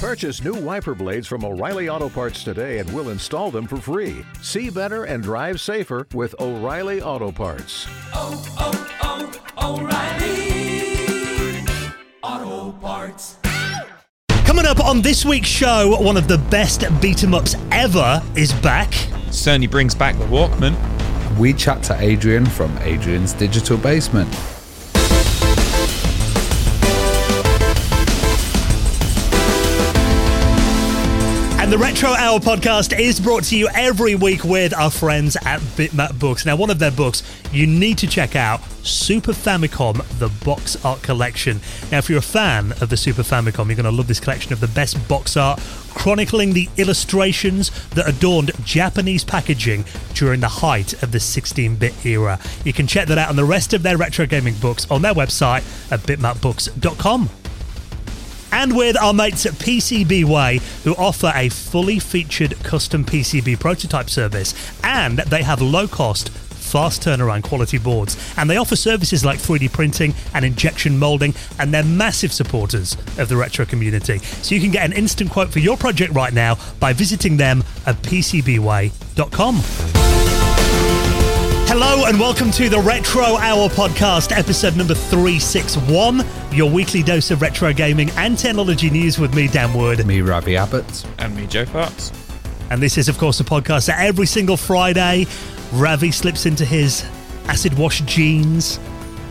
Purchase new wiper blades from O'Reilly Auto Parts today and we'll install them for free. See better and drive safer with O'Reilly Auto Parts. oh, oh, oh O'Reilly Auto Parts. Coming up on this week's show, one of the best beat 'em ups ever is back. Certainly brings back the Walkman. We chat to Adrian from Adrian's Digital Basement. And the Retro Hour podcast is brought to you every week with our friends at Bitmap Books. Now, one of their books you need to check out Super Famicom, the box art collection. Now, if you're a fan of the Super Famicom, you're going to love this collection of the best box art, chronicling the illustrations that adorned Japanese packaging during the height of the 16 bit era. You can check that out on the rest of their retro gaming books on their website at bitmapbooks.com and with our mates at PCB Way, who offer a fully featured custom PCB prototype service, and they have low cost, fast turnaround quality boards, and they offer services like 3D printing and injection molding, and they're massive supporters of the retro community. So you can get an instant quote for your project right now by visiting them at PCBWay.com. Hello and welcome to the Retro Hour podcast, episode number 361, your weekly dose of retro gaming and technology news with me, Dan Wood. Me, Ravi Abbott. And me, Joe Fox. And this is, of course, a podcast that every single Friday, Ravi slips into his acid wash jeans.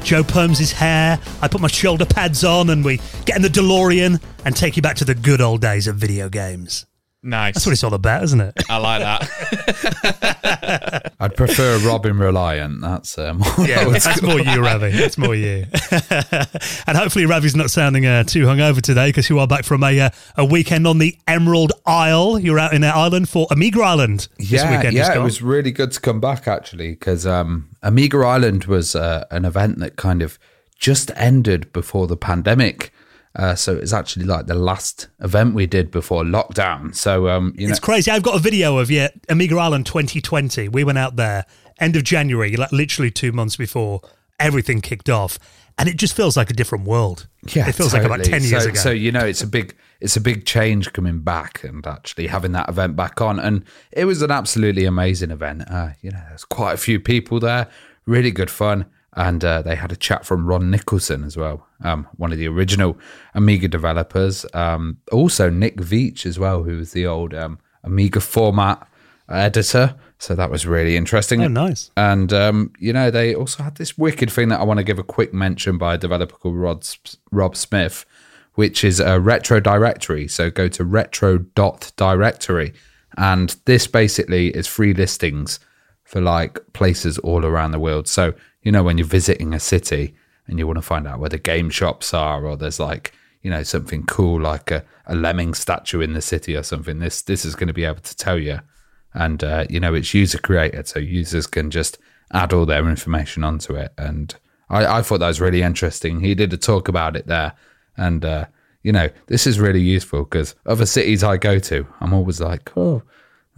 Joe perms his hair. I put my shoulder pads on, and we get in the DeLorean and take you back to the good old days of video games. Nice. That's what it's all about, isn't it? I like that. I'd prefer Robin Reliant. That's uh, more Yeah, old that's more you, Ravi. That's more you. and hopefully, Ravi's not sounding uh, too hungover today because you are back from a uh, a weekend on the Emerald Isle. You're out in uh, Ireland for Amiga Ireland. this Yeah, weekend yeah, it was really good to come back actually because um, Amiga Ireland was uh, an event that kind of just ended before the pandemic. Uh, so it's actually like the last event we did before lockdown. So um, you know, It's crazy. I've got a video of yeah, Amiga Ireland 2020. We went out there end of January, like literally two months before everything kicked off, and it just feels like a different world. Yeah, it feels like about totally. ten years so, ago. So you know, it's a big, it's a big change coming back and actually having that event back on, and it was an absolutely amazing event. Uh, you know, there's quite a few people there, really good fun, and uh, they had a chat from Ron Nicholson as well, um, one of the original Amiga developers. Um, also Nick Veitch as well, who was the old um, Amiga format editor. So that was really interesting. oh, nice. And um, you know, they also had this wicked thing that I want to give a quick mention by a developer called Rod, Rob Smith, which is a retro directory. So go to retro.directory. And this basically is free listings for like places all around the world. So, you know, when you're visiting a city and you want to find out where the game shops are, or there's like, you know, something cool like a, a lemming statue in the city or something, this this is going to be able to tell you. And uh, you know it's user created so users can just add all their information onto it. And I, I thought that was really interesting. He did a talk about it there. And uh, you know this is really useful because other cities i go to i'm always like oh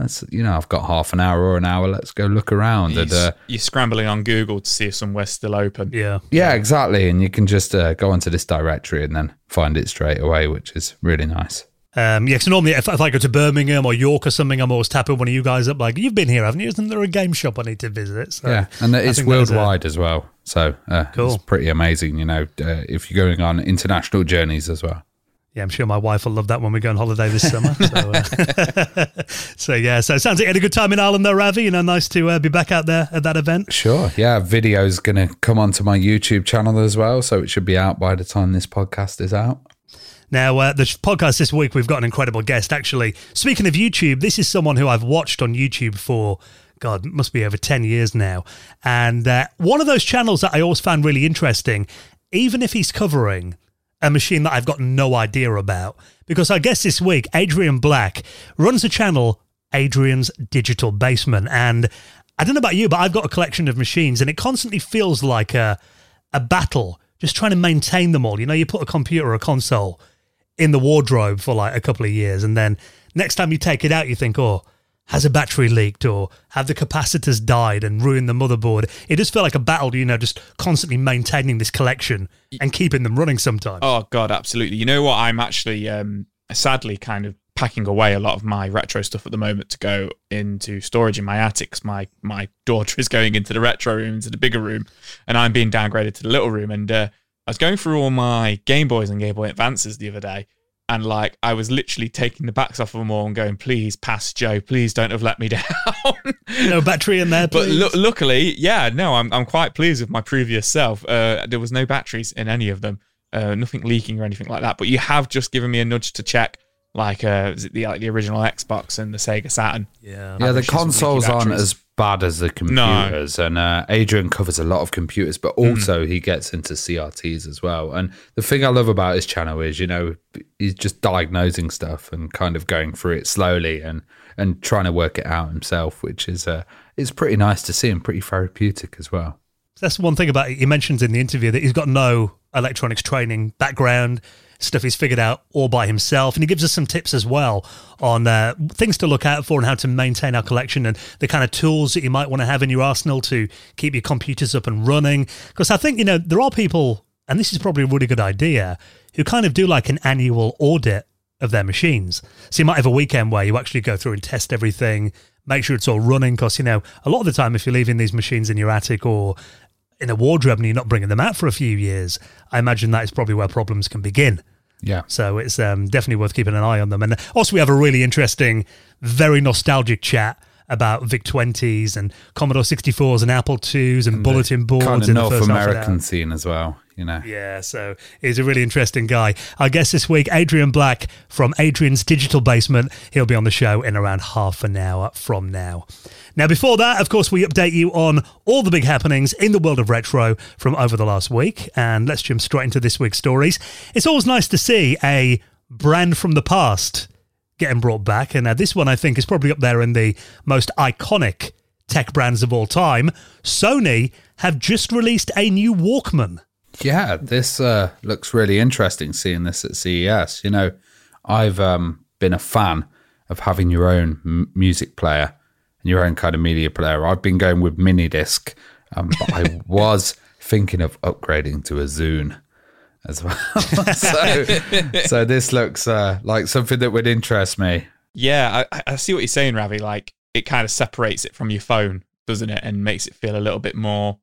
that's you know i've got half an hour or an hour let's go look around and uh, You're scrambling on Google to see if somewhere's still open. Yeah. yeah exactly and you can just uh, go onto this directory and then find it straight away which is really nice Um, yeah, because normally if, if I go to Birmingham or York or something, I'm always tapping one of you guys up like, you've been here, haven't you? Isn't there a game shop I need to visit? So yeah, and it's think that is a- worldwide as well. So uh, Cool. it's pretty amazing, you know, uh, if you're going on international journeys as well. Yeah, I'm sure my wife will love that when we go on holiday this summer. So, uh, so yeah, so it sounds like you had a good time in Ireland though, Ravi. You know, nice to uh, be back out there at that event. Sure. Yeah, video's going to come onto my YouTube channel as well, so it should be out by the time this podcast is out. Now, uh, the podcast this week, we've got an incredible guest, actually. Speaking of YouTube, this is someone who I've watched on YouTube for, God, must be over 10 years now. And uh, one of those channels that I always found really interesting, even if he's covering a machine that I've got no idea about. Because I guess this week, Adrian Black runs a channel, Adrian's Digital Basement. And I don't know about you, but I've got a collection of machines and it constantly feels like a, a battle, just trying to maintain them all. You know, you put a computer or a console in the wardrobe for like a couple of years and then next time you take it out you think oh has a battery leaked or have the capacitors died and ruined the motherboard it does feel like a battle you know just constantly maintaining this collection and keeping them running sometimes Oh god, absolutely. You know what? I'm actually um sadly kind of packing away a lot of my retro stuff at the moment to go into storage in my attic 'cause my my daughter is going into the retro room into the bigger room and I'm being downgraded to the little room and uh, I was going through all my Game Boys and Game Boy Advances the other day and like I was literally taking the backs off of them all and going please pass Joe. Please don't have let me down. No battery in there, but please. lu luckily yeah no I'm I'm quite pleased with my previous self. Uh, there was no batteries in any of them. Uh, nothing leaking or anything like that. But you have just given me a nudge to check like uh, is it the like the original Xbox and the Sega Saturn. yeah. Yeah, the Average is some leaky consoles aren't as bad as the computers, and uh, Adrian covers a lot of computers, but Hmm. also he gets into CRTs as well. And the thing I love about his channel is, you know, he's just diagnosing stuff and kind of going through it slowly and and trying to work it out himself, which is uh, is pretty nice to see and pretty therapeutic as well. That's one thing about it. He mentions in the interview that he's got no electronics training background, stuff he's figured out all by himself. And he gives us some tips as well on uh, things to look out for and how to maintain our collection and the kind of tools that you might want to have in your arsenal to keep your computers up and running. Because I think, you know, there are people, and this is probably a really good idea, who kind of do like an annual audit of their machines. So you might have a weekend where you actually go through and test everything, make sure it's all running. Because, you know, a lot of the time, if you're leaving these machines in your attic or in a wardrobe and you're not bringing them out for a few years, I imagine that is probably where problems can begin. Yeah. So it's um, definitely worth keeping an eye on them. And also, we have a really interesting, very nostalgic chat about VIC 20s and Commodore 64s and Apple IIs and, bulletin boards kind of in the North first American scene as well, you know. Yeah, so he's a really interesting guy. Our guest this week, Adrian Black from Adrian's Digital Basement. He'll be on the show in around half an hour from now. Now, before that, of course, we update you on all the big happenings in the world of retro from over the last week. And let's jump straight into this week's stories. It's always nice to see a brand from the past getting brought back. And this one, I think, is probably up there in the most iconic tech brands of all time. Sony have just released a new Walkman. Yeah, this uh, looks really interesting seeing this at CES. You know, I've um, been a fan of having your own m- music player and your own kind of media player. I've been going with mini disc, um, but I was thinking of upgrading to a Zune as well. so, so this looks uh, like something that would interest me. Yeah, I, I see what you're saying, Ravi. Like it kind of separates it from your phone, doesn't it, and makes it feel a little bit more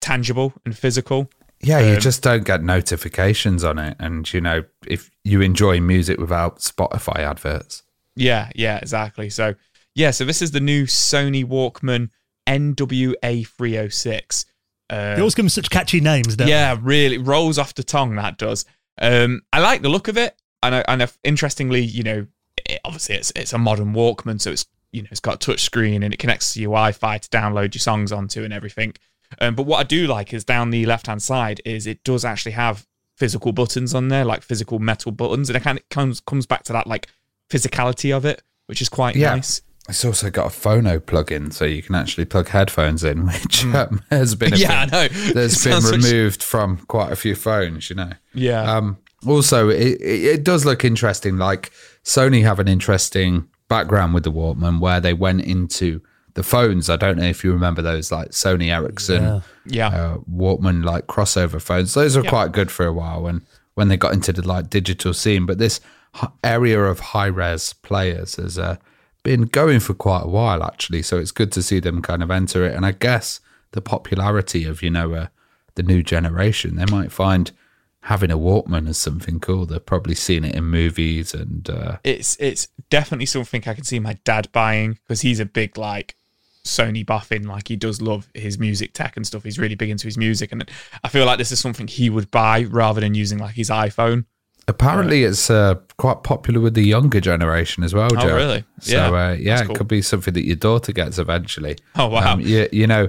tangible and physical. Yeah, you Um, just don't get notifications on it, and you know if you enjoy music without Spotify adverts. Yeah, yeah, exactly. So yeah, so this is the new Sony Walkman NWA306. Uh, They always give them such catchy names, don't yeah, really rolls off the tongue. That does. Um, I like the look of it, and I, and if, interestingly, you know, it, obviously it's it's a modern Walkman, so it's you know it's got a touch screen and it connects to your Wi-Fi to download your songs onto and everything. Um, but what I do like is down the left hand side is it does actually have physical buttons on there, like physical metal buttons, and it kind of comes comes back to that like physicality of it, which is quite Yeah. nice. It's also got a phono plug-in, so you can actually plug headphones in, which um, has been a. Yeah, I know. that's It been sounds like- removed from quite a few phones. You know. Yeah. Um, also, it, it it does look interesting. Like Sony have an interesting background with the Walkman, where they went into the phones. I don't know if you remember those, like Sony Ericsson yeah. uh, Walkman like crossover phones. Those were Yeah. quite good for a while when when they got into the like digital scene. But this area of high res players has uh, been going for quite a while actually. So it's good to see them kind of enter it. And I guess the popularity of you know uh, the new generation, they might find having a Walkman as something cool. They've probably seen it in movies and uh, it's it's definitely something I can see my dad buying because he's a big like Sony buffing. Like he does love his music tech and stuff. He's really big into his music, and I feel like this is something he would buy rather than using like his iPhone. Apparently, it's uh, quite popular with the younger generation as well. Oh, Joe. really? So, Yeah, uh, yeah, it could be something that your daughter gets eventually. Oh, wow. Um, you, you know,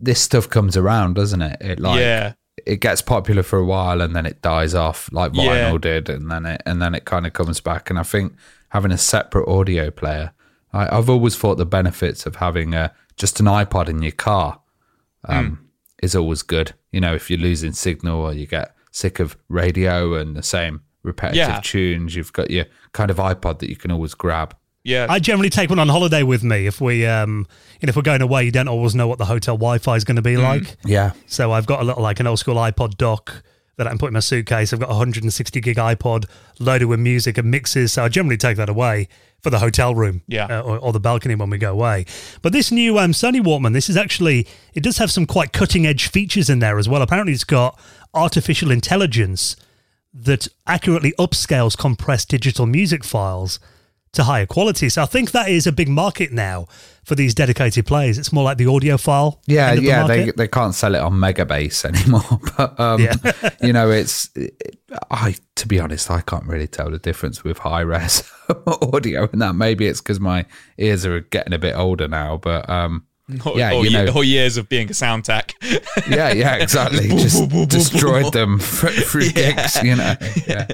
this stuff comes around, doesn't it? It like Yeah. it gets popular for a while and then it dies off, like vinyl Yeah. did, and then it and then it kind of comes back. And I think having a separate audio player, I, I've always thought the benefits of having a just an iPod in your car um, Hmm. is always good. You know, if you're losing signal or you get sick of radio and the same repetitive Yeah. tunes, you've got your kind of iPod that you can always grab. Yeah, I generally take one on holiday with me if we, um, you know, if we're going away. You don't always know what the hotel Wi-Fi is going to be like, Yeah, so I've got a little like an old school iPod dock that I can put in my suitcase. I've got a 160 gig iPod loaded with music and mixes, so I generally take that away for the hotel room, Yeah. uh, or, or the balcony when we go away. But this new um, Sony Walkman, this is actually it does have some quite cutting edge features in there as well. Apparently, it's got artificial intelligence that accurately upscales compressed digital music files to higher quality. So I think that is a big market now for these dedicated players. It's more like the audiophile. Yeah, end of the yeah, they market. they can't sell it on Mega Bass anymore. But um, Yeah. you know, it's I to be honest, I can't really tell the difference with high res audio and that. Maybe it's because my ears are getting a bit older now. But um, Or, yeah, or, you know, or years of being a sound tech. yeah, yeah, exactly. Just destroyed them through through gigs. You know, yeah.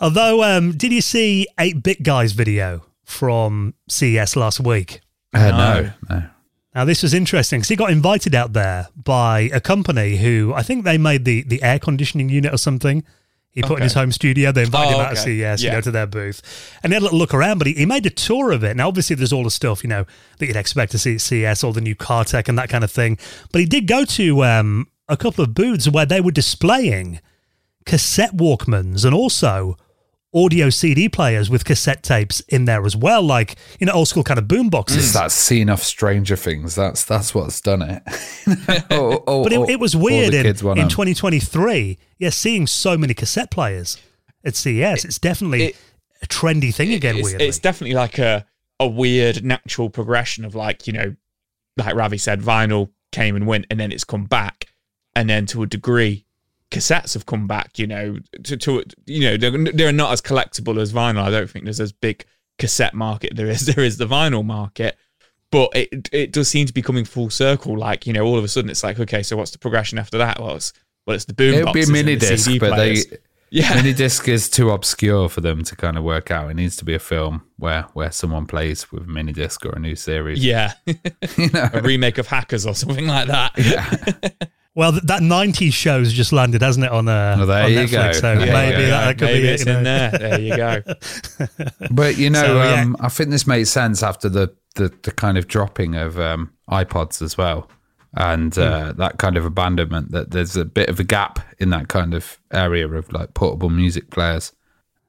Although, um, did you see 8 Bit Guy's video from CES last week? Uh, no, no. Now, this was interesting because he got invited out there by a company who I think they made the, the air conditioning unit or something. He put in his home studio. They invited Oh, him out to okay. CES, you Yeah. know, to their booth. And he had a little look around, but he, he made a tour of it. Now, obviously, there's all the stuff, you know, that you'd expect to see at CES, all the new car tech and that kind of thing. But he did go to um, a couple of booths where they were displaying cassette Walkmans and also audio CD players with cassette tapes in there as well, like, you know, old school kind of boom boxes. It's that scene of Stranger Things. That's that's what's done it. Oh, oh, But it, oh, it was weird the in, kids want in 'em. 2023. Yeah, seeing so many cassette players at CES, it's definitely it- a trendy thing again. it's, weirdly, it's definitely like a a weird natural progression of like you know, like Ravi said, vinyl came and went, and then it's come back, and then to a degree, cassettes have come back. You know, to, to you know, they're, they're not as collectible as vinyl. I don't think there's as big cassette market there is there is the vinyl market. But it it does seem to be coming full circle. Like you know, all of a sudden it's like, okay, so what's the progression after that? Well, it's well, it's the boom It would be a boxes and mini the disc, CD but players. they Yeah. mini disc is too obscure for them to kind of work out. It needs to be a film where where someone plays with a mini disc or a new series. yeah, you know. a remake of Hackers or something like that. well, th- that 90s show's just landed, hasn't it, on, uh, Well, there on you Netflix? go. So Yeah, maybe yeah, that, could Maybe be it. You know. in there. There you go. But you know, So, yeah. um, I think this makes sense after the the, the kind of dropping of um, iPods as well, and uh, that kind of abandonment. That there's a bit of a gap in that kind of area of like portable music players.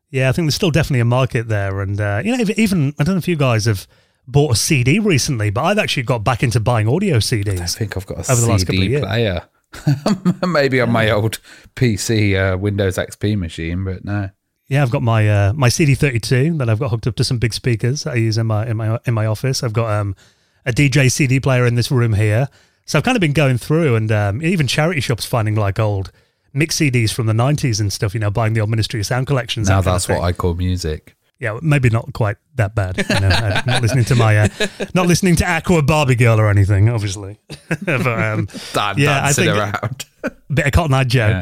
Yeah, I think there's still definitely a market there. And, uh, you know, if- even, I don't know if you guys have bought a CD recently, but I've actually got back into buying audio CDs. I think I've got a Over the last couple of CD player. Maybe on my old PC uh, Windows XP machine, but no. Yeah, I've got my uh, my CD32 that I've got hooked up to some big speakers I use in my in my in my office. I've got um, a DJ CD player in this room here, so I've kind of been going through and um, even charity shops finding like old mix CDs from the 90s and stuff. You know, buying the old Ministry of Sound collections. Now that that's what. I call music. Yeah, maybe not quite that bad. You know, uh, not listening to my, uh, not listening to Aqua Barbie Girl or anything, obviously. but um, Dan Yeah, I think- around. bit of Cotton Eye Joe.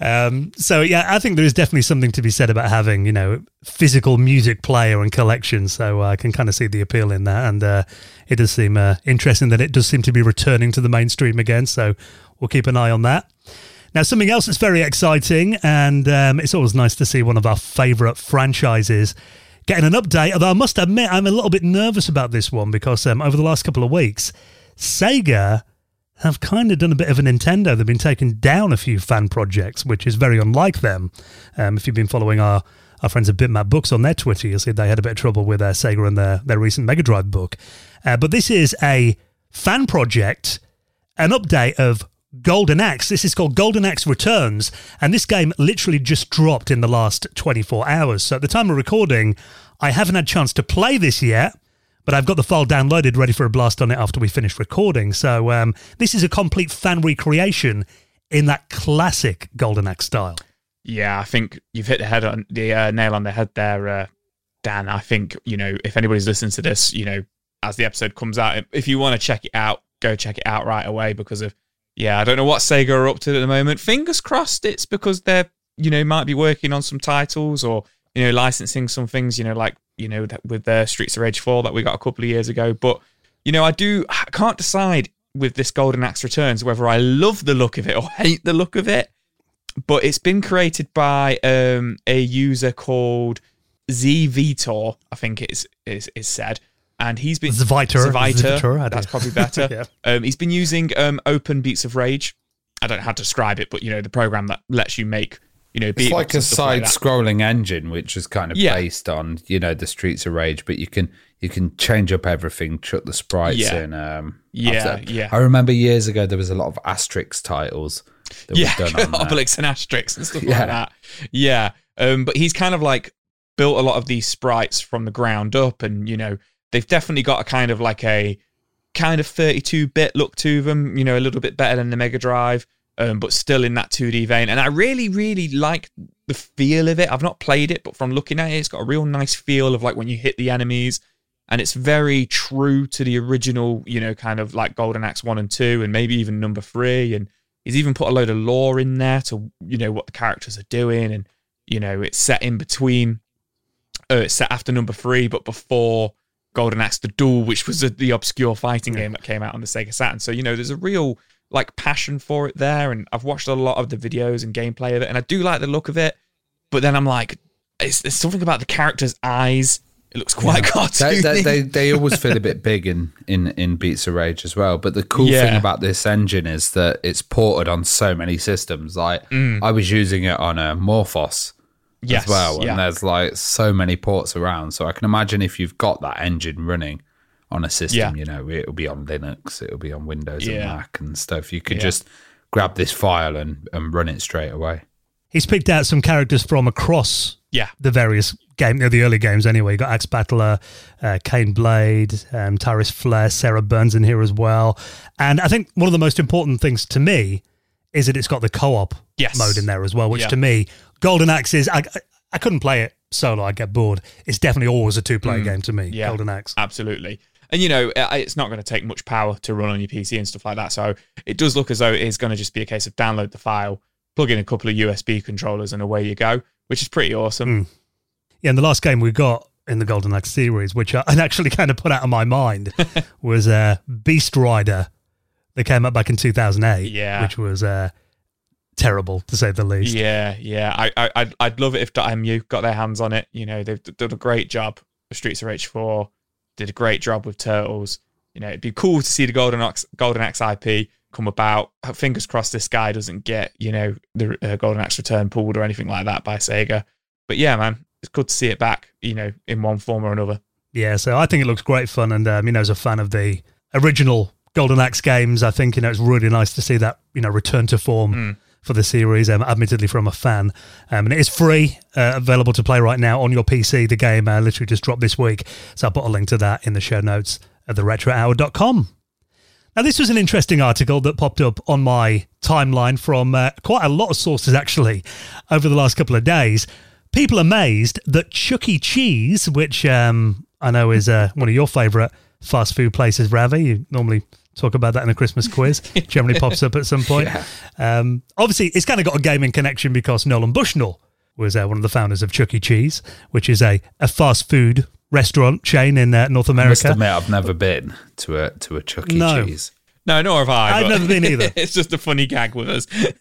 Um, so yeah, I think there is definitely something to be said about having you know physical music player and collection. So uh, I can kind of see the appeal in that, and uh, it does seem uh, interesting that it does seem to be returning to the mainstream again. So we'll keep an eye on that. Now, something else that's very exciting, and um, it's always nice to see one of our favourite franchises getting an update. Although I must admit, I'm a little bit nervous about this one because um, over the last couple of weeks, Sega have kind of done a bit of a Nintendo. They've been taking down a few fan projects, which is very unlike them. Um, if you've been following our, our friends at Bitmap Books on their Twitter, you'll see they had a bit of trouble with uh, Sega and their, their recent Mega Drive book. Uh, but this is a fan project, an update of Golden Axe. This is called Golden Axe Returns, and this game literally just dropped in the last 24 hours. So at the time of recording, I haven't had a chance to play this yet but I've got the file downloaded ready for a blast on it after we finish recording. So um, this is a complete fan recreation in that classic Golden Axe style. Yeah, I think you've hit the head on the uh, nail on the head there, uh, Dan. I think you know if anybody's listening to this, you know, as the episode comes out, if you want to check it out, go check it out right away because of yeah, I don't know what Sega are up to at the moment. Fingers crossed, it's because they're you know might be working on some titles or you know licensing some things. You know, like you know with the Streets of Rage Four that we got a couple of years ago. But you know, I do I can't decide with this Golden Axe Returns whether I love the look of it or hate the look of it but it's been created by um, a user called Z Vitor, I think it's is is said, and he's been Zvitor, Zvitor, Zvitor, I that's probably better. Yeah. um, he's been using um, Open Beats of Rage I don't know how to describe it, but you know, the program that lets you make you know, it's like a and stuff like side-scrolling engine, which is kind of Yeah. based on you know the Streets of Rage, but you can you can change up everything, chuck the sprites Yeah. in. Um, Yeah, after- yeah. I remember years ago there was a lot of Asterix titles that yeah, were done on that. Obelix and Asterix and stuff Yeah. like that. Yeah, um, but he's kind of like built a lot of these sprites from the ground up, and you know they've definitely got a kind of like a kind of 32-bit look to them. You know, a little bit better than the Mega Drive, um, but still in that 2D vein. And I really, really like the feel of it. I've not played it, but from looking at it, it's got a real nice feel of like when you hit the enemies. And it's very true to the original, you know, kind of like Golden Axe 1 and 2, and maybe even number 3. And he's even put a load of lore in there to you know what the characters are doing and you know it's set in between uh, it's set after number three but before golden axe the duel which was a, the obscure fighting game that came out on the sega saturn so you know there's a real like passion for it there and i've watched a lot of the videos and gameplay of it and i do like the look of it but then i'm like it's, there's something about the character's eyes it looks quite They, cartoony they, they, they always feel a bit big in, in, in Beats of Rage as well. But the cool Yeah. thing about this engine is that it's ported on so many systems. Like I was using it on a MorphOS Mm. Yes, as well, yeah. and there's like so many ports around. So I can imagine if you've got that engine running on a system, Yeah. you know, it'll be on Linux, it'll be on Windows Yeah. and Mac and stuff. You could Yeah. just grab this file and, and run it straight away. He's picked out some characters from across yeah the various game, you know, the early games anyway. You got Ax Battler, uh, Kain Blade, um, Tyris Flare, Sarah Burns in here as well. And I think one of the most important things to me is that it's got the co-op Yes. mode in there as well, which Yeah. to me, Golden Axe is. I, I- couldn't play it solo; I get bored. It's definitely always a two-player game to me. Mm. Yeah. Golden Axe. Absolutely. And you know, it's not going to take much power to run on your PC and stuff like that. So it does look as though it is going to just be a case of download the file, plug in a couple of USB controllers, and away you go, which is pretty awesome. Yeah, and the last game we got in the Golden Axe series, which I, I'd actually kind of put out of my mind, was uh, Beast Rider. That came out back in 2008. Yeah. Which was uh, terrible, to say the least. Yeah, yeah. I, I, I'd, I'd love it if Dotemu got their hands on it. You know, they've done a great job with Streets of Rage 4, did a great job with Turtles. You know, it'd be cool to see the Golden Axe, Golden Axe IP come about. Fingers crossed this guy doesn't get, you know, the uh, Golden Axe Return pulled or anything like that by Sega. But yeah, man, it's good to see it back, you know, in one form or another. Yeah, so I think it looks great fun, and um, you know, as a fan of the original Golden Axe games, I think you know it's really nice to see that you know return to form for the series. Um, admittedly, from a fan, um, and it is free, uh, available to play right now on your PC. The game uh, literally just dropped this week, so I'll put a link to that in the show notes at theretrohour.com. Now, this was an interesting article that popped up on my timeline from uh, quite a lot of sources actually over the last couple of days. People amazed that Chuck E. Cheese, which um, I know is uh, one of your favourite fast food places, Ravi, you normally talk about that in a Christmas quiz, generally pops up at some point. Um, obviously, it's kind of got a gaming connection because Nolan Bushnell was uh, one of the founders of Chuck E. Cheese, which is a, a fast food restaurant chain in uh, North I must America. admit, I've never been to a to a Chuck E. No. Cheese. No, nor have I. I've never been either. it's just a funny gag with us.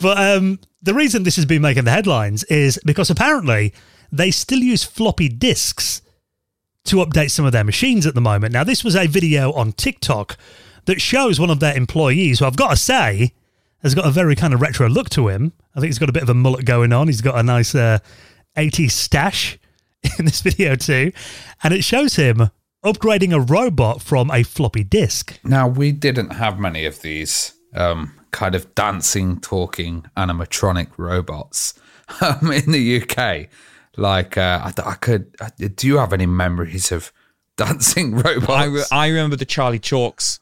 But um, the reason this has been making the headlines is because apparently they still use floppy disks to update some of their machines at the moment. Now, this was a video on TikTok that shows one of their employees, who I've got to say has got a very kind of retro look to him. I think he's got a bit of a mullet going on. He's got a nice uh, 80s stash in this video too. And it shows him upgrading a robot from a floppy disk. Now we didn't have many of these um, kind of dancing, talking animatronic robots um, in the UK. Like uh, I, I could. I, do you have any memories of dancing robots? I, re- I remember the Charlie Chalks,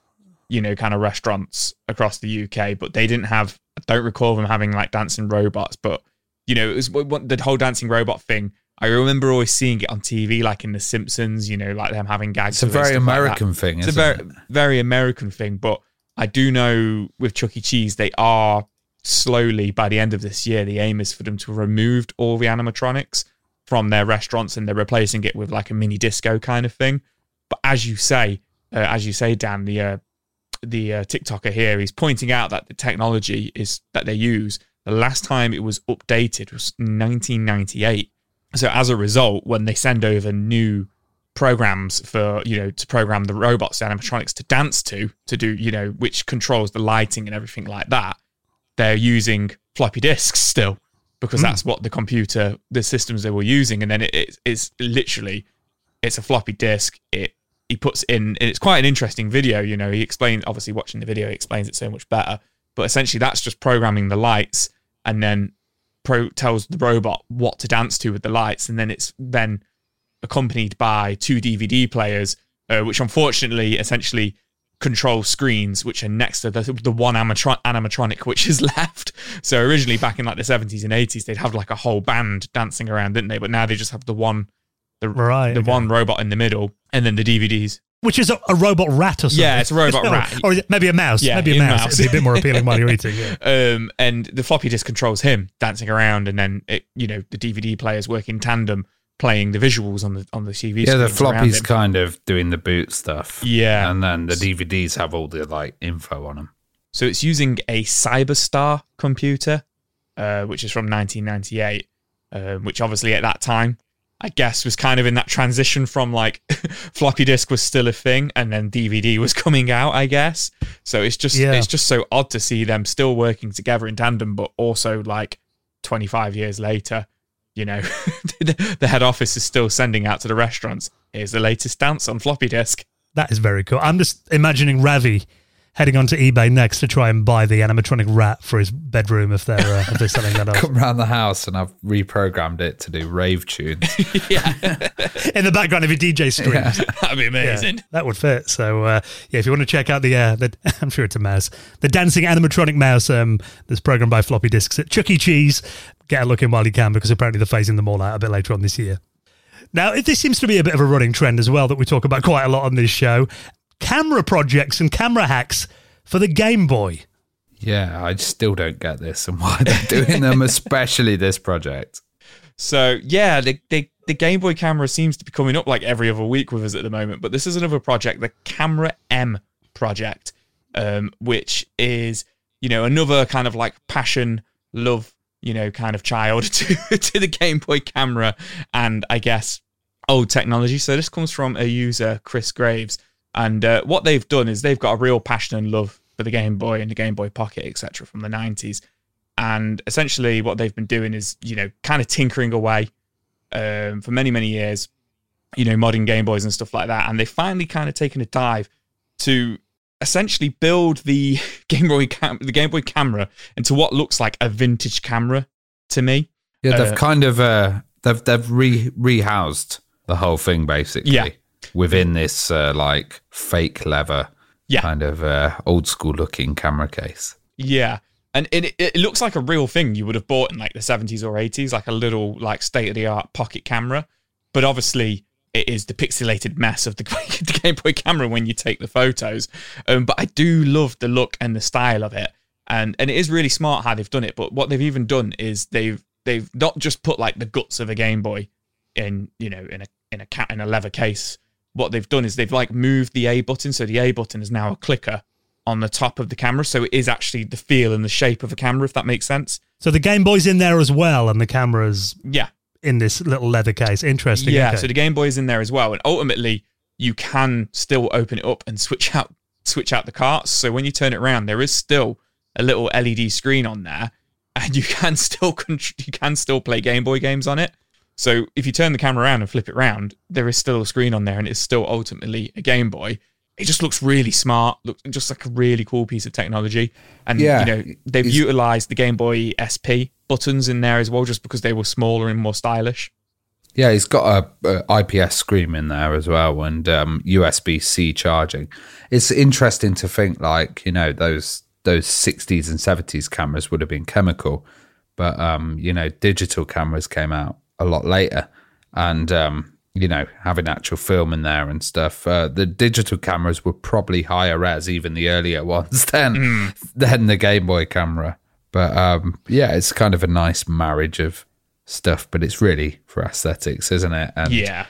you know, kind of restaurants across the UK, but they didn't have. I don't recall them having like dancing robots, but you know, it was the whole dancing robot thing. I remember always seeing it on TV, like in The Simpsons. You know, like them having gags. it's a with it and very stuff like. American thing, It's a very it? very American thing, but I do know with Chuck E. Cheese they are slowly by the end of this year. The aim is for them to remove all the animatronics from their restaurants and they're replacing it with like a mini disco kind of thing. But as you say, uh, as you say, Dan, the uh, the uh, TikToker here, he's pointing out that the technology is that they use. The last time it was updated was 1998. So as a result, when they send over new programs for you know to program the robots the animatronics to dance to to do you know which controls the lighting and everything like that they're using floppy disks still because that's what the computer, the systems they were using, and then it, it, it's literally it's a floppy disk. It he puts in, and it's quite an interesting video. You know, he explains. Obviously, watching the video, he explains it so much better. But essentially, that's just programming the lights, and then pro tells the robot what to dance to with the lights, and then it's then accompanied by two DVD players, uh, which unfortunately essentially control screens, which are next to the, the one animatron- animatronic which is left. So originally, back in like the 70s and 80s, they'd have like a whole band dancing around, didn't they? But now they just have the one, the, Right, the okay. one robot in the middle, and then the DVDs. Which is a, a robot rat or something. Yeah, it's a robot rat. Or maybe a mouse. Yeah, maybe a a mouse. mouse. It'd be a bit more appealing while you're eating. Yeah. Um, and the floppy disk controls him dancing around, and then it, you know, the DVD players work in tandem, playing the visuals on the on the TV. Yeah, the floppy's kind of doing the boot stuff. Yeah. And then the DVDs have all the like info on them. So it's using a CyberStar computer, uh, which is from 1998, um, which obviously at that time, I guess, was kind of in that transition from like floppy disk was still a thing and then DVD was coming out, I guess. So it's just Yeah. it's just so odd to see them still working together in tandem, but also like 25 years later, you know, the head office is still sending out to the restaurants. Here's the latest dance on floppy disk. That is very cool. I'm just imagining Ravi heading onto eBay next to try and buy the animatronic rat for his bedroom if they're uh, if they're selling that off. Come around the house and I've reprogrammed it to do rave tunes. Yeah, in the background of your DJ streams. That'd be Yeah, amazing. that would fit. So uh, yeah, if you want to check out the, uh, the I'm sure it's a mouse, the dancing animatronic mouse um, that's programmed by floppy disks at Chuck E. Cheese. Get a look in while you can because apparently they're phasing them all out a bit later on this year. Now, it- this seems to be a bit of a running trend as well that we talk about quite a lot on this show. Camera projects and camera hacks for the Game Boy. yeah, I still don't get this and why they're doing them, especially this project. So yeah, the, the the Game Boy camera seems to be coming up like every other week with us at the moment. But this is another project, the Camera M project, um, which is you know another kind of like passion, love, you know, kind of child to to the Game Boy camera, and I guess old technology. So this comes from a user, Chris Graves, and uh, what they've done is they've got a real passion and love for the Game Boy and the Game Boy Pocket, etc., from the '90s. And essentially, what they've been doing is, you know, kind of tinkering away um, for many, many years, you know, modding Game Boys and stuff like that. And they've finally kind of taken a dive to essentially build the Game Boy cam- the Game Boy camera into what looks like a vintage camera to me. Yeah, they've Uh, kind of uh, they've they've re rehoused the whole thing basically. Yeah. Within this uh, like fake leather Yeah. kind of uh, old school looking camera case. Yeah. And it, it looks like a real thing you would have bought in like the 70s or 80s, like a little like state of the art pocket camera. But obviously, it is the pixelated mess of the, the Game Boy camera when you take the photos. Um, but I do love the look and the style of it, and and it is really smart how they've done it. But what they've even done is they've they've not just put like the guts of a Game Boy in you know in a in a cat in a leather case. What they've done is they've like moved the A button, so the A button is now a clicker on the top of the camera, so it is actually the feel and the shape of a camera, if that makes sense. So the Game Boy's in there as well, and the camera's Yeah, in this little leather case. Interesting. yeah. okay. So the Game Boy is in there as well, and ultimately you can still open it up and switch out switch out the carts. So when you turn it around, there is still a little LED screen on there, and you can still you can still play Game Boy games on it. So if you turn the camera around and flip it around, there is still a screen on there, and it's still ultimately a Game Boy. It just looks really smart, looks just like a really cool piece of technology. And Yeah, you know they've utilized the Game Boy SP buttons in there as well, just because they were smaller and more stylish. Yeah, he's got a, a IPS screen in there as well, and um, USB C charging. It's interesting to think, like you know, those those sixties and seventies cameras would have been chemical, but um, you know, digital cameras came out a lot later, and um, you know, having actual film in there and stuff. Uh, the digital cameras were probably higher res, even the earlier ones than than the Game Boy camera. But um, yeah, it's kind of a nice marriage of stuff, but it's really for aesthetics, isn't it? And Yeah.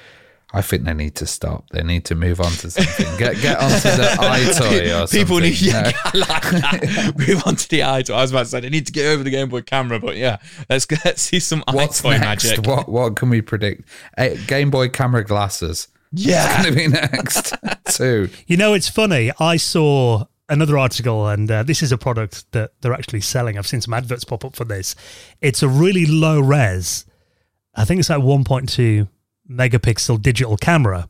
I think they need to stop. They need to move on to something. get get onto the EyeToy or something. People need yeah, know? I like that. Move on to the EyeToy. I was about to say they need to get over the Game Boy camera, but yeah, let's let's see some What's EyeToy next? magic. What what can we predict? Eh, Game Boy camera glasses. Yeah. It's going to be next too. You know, it's funny. I saw another article, and uh, this is a product that they're actually selling. I've seen some adverts pop up for this. It's a really low res. I think it's like 1.2 megapixel digital camera,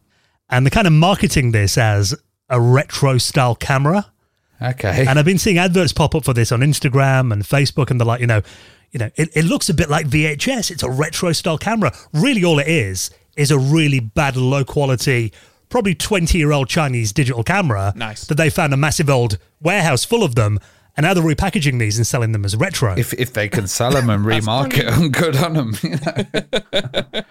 and they're kind of marketing this as a retro style camera. Okay. And I've been seeing adverts pop up for this on Instagram and Facebook, and they're like, you know, you know, it, it looks a bit like VHS. It's a retro style camera. Really, all it is is a really bad, low quality, probably 20 year old Chinese digital camera. Nice. That they found a massive old warehouse full of them. And now they're repackaging these and selling them as retro. if if they can sell them and remarket them, good on them. You know?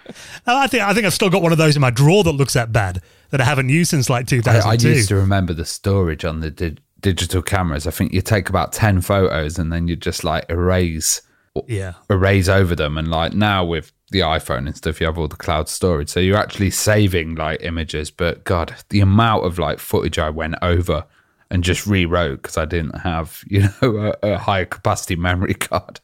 I think I think I've still got one of those in my drawer that looks that bad that I haven't used since like I, 2002. I used to remember the storage on the di- digital cameras. I think you take about ten photos and then you just like erase yeah. erase over them. And like now with the iPhone and stuff, you have all the cloud storage, so you're actually saving like images. But God, the amount of like footage I went over and just rewrote because I didn't have you know a, a higher capacity memory card.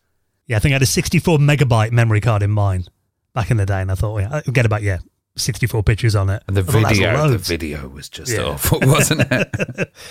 Yeah, I think I had a 64 megabyte memory card in mine back in the day, and I thought, yeah, I'll get about yeah, 64 pictures on it. And the video, the video was just Yeah. awful, wasn't it?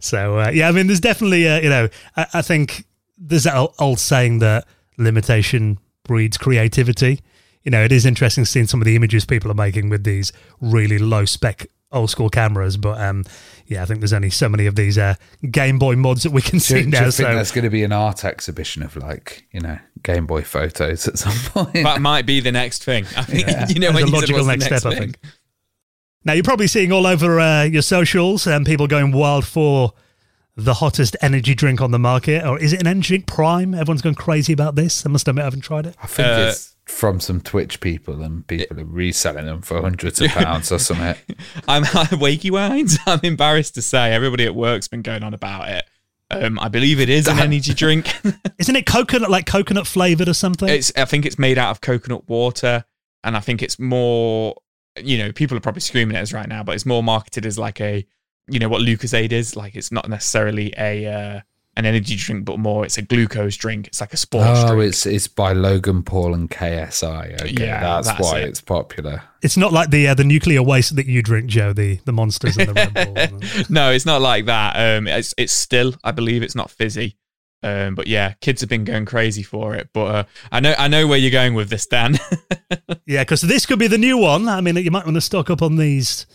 So uh, yeah, I mean, there's definitely uh, you know, I, I think there's that old saying that limitation breeds creativity. You know, it is interesting seeing some of the images people are making with these really low spec old school cameras, but um, yeah, I think there's only so many of these uh, Game Boy mods that we can Do, see do now. you think So there's going to be an art exhibition of like you know Game Boy photos at some point? That might be the next thing. I think you know As when a you said logical what's the next step, I think. Now you're probably seeing all over uh, your socials and people going wild for the hottest energy drink on the market, or is it an energy drink Prime? Everyone's going crazy about this. I must admit, I haven't tried it. I think Uh, it's from some Twitch people, and people are reselling them for hundreds of pounds or something. I'm Wakey Wines. I'm embarrassed to say everybody at work's been going on about it. Um, I believe it is an energy drink. Isn't it coconut, like coconut flavored or something? it's I think it's made out of coconut water, and I think it's more. You know, people are probably screaming at us right now, but it's more marketed as like a, you know, what Lucozade is. Like it's not necessarily a uh, an energy drink, but more it's a glucose drink. It's like a sports Oh, drink. it's it's by Logan Paul and KSI. Okay, Yeah, that's, that's why it. it's popular. It's not like the uh, the nuclear waste that you drink, Joe. The the monsters and the Red Bull. no, it's not like that. Um, it's it's still, I believe, it's not fizzy. Um, but yeah, kids have been going crazy for it. But uh, I know I know where you're going with this, Dan. yeah, because this could be the new one. I mean, you might want to stock up on these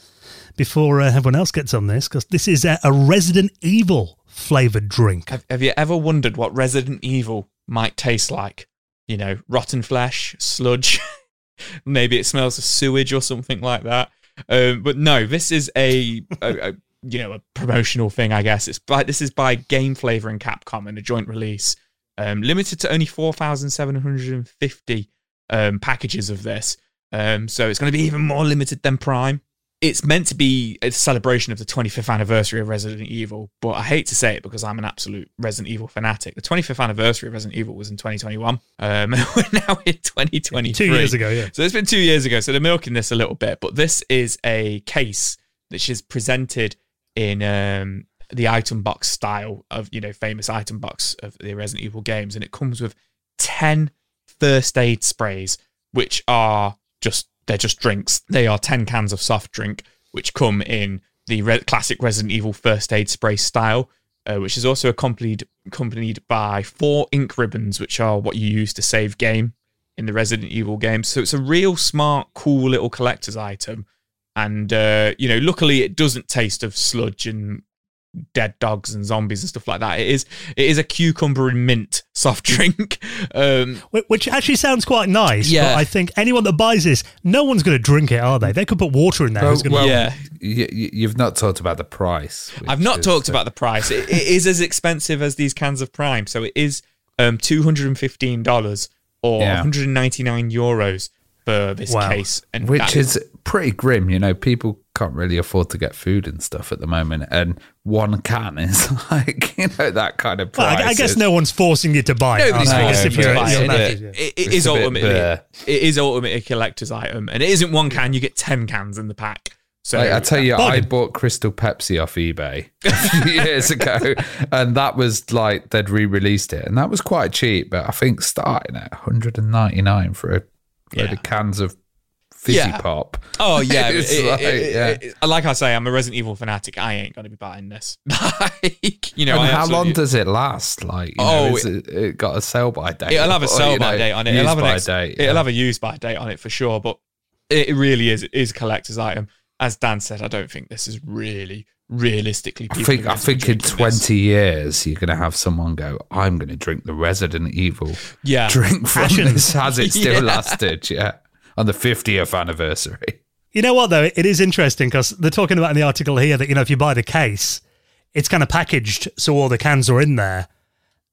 before uh, everyone else gets on this, because this is uh, a Resident Evil flavored drink. have, have you ever wondered what Resident Evil might taste like? You know, rotten flesh, sludge. Maybe it smells of sewage or something like that. Um, but no, this is a, a, a you know a promotional thing, I guess. It's by this is by Game Flavor and Capcom in a joint release, um, limited to only four thousand seven hundred and fifty um, packages of this. Um, so it's going to be even more limited than Prime. It's meant to be a celebration of the 25th anniversary of Resident Evil, but I hate to say it because I'm an absolute Resident Evil fanatic. The 25th anniversary of Resident Evil was in 2021. Um, we're now in 2023. Two years ago, yeah. So it's been two years ago. So they're milking this a little bit, but this is a case which is presented in um, the item box style of you know famous item box of the Resident Evil games, and it comes with ten first aid sprays, which are just they're just drinks. They are ten cans of soft drink, which come in the re- classic Resident Evil first aid spray style. Uh, which is also accompanied accompanied by four ink ribbons, which are what you use to save game in the Resident Evil games. So it's a real smart, cool little collector's item. And uh, you know, luckily it doesn't taste of sludge and dead dogs and zombies and stuff like that. It is it is a cucumber and mint soft drink. Um, Which actually sounds quite nice. Yeah. But I think anyone that buys this, no one's going to drink it, are they? They could put water in there. Well, gonna- well, Yeah. you, you've not talked about the price. I've not is, talked about the price. It, it is as expensive as these cans of Prime, so it is um, two hundred and fifteen dollars or Yeah. one hundred and ninety nine euros for this Wow. case, and which that- is pretty grim. You know, people can't really afford to get food and stuff at the moment, and one can is like you know that kind of Well, price. I, I guess is- no one's forcing you to buy it. Nobody's are they? I guess forcing if you to buy you're it. it, it It's a ultimately bare. it is ultimately a collector's item, and it isn't one can. You get ten cans in the pack. So Like, I tell you, I bought Crystal Pepsi off eBay a few years ago, and that was like they'd re-released it, and that was quite cheap. But I think starting at 199 for a load Yeah. of cans of fizzy Yeah. pop. Oh yeah, it- like, it- yeah. it- like I say, I'm a Resident Evil fanatic. I ain't gonna be buying this. like, you know, how long does it last? Like, you Oh, know, is it, it got a sell by date. It'll have a sell by know, date on it. It'll have, an ex- date. it'll have a use by date on it for sure, but it really is is a collector's item. As Dan said, I don't think this is really realistically. I think I going to be think in drinking this. twenty years you're going to have someone go, "I'm going to drink the Resident Evil yeah, drink from Passion. this." Has it still Yeah. lasted? Yeah, on the 50th anniversary. You know what though? It is interesting because they're talking about in the article here that you know if you buy the case, it's kind of packaged so all the cans are in there,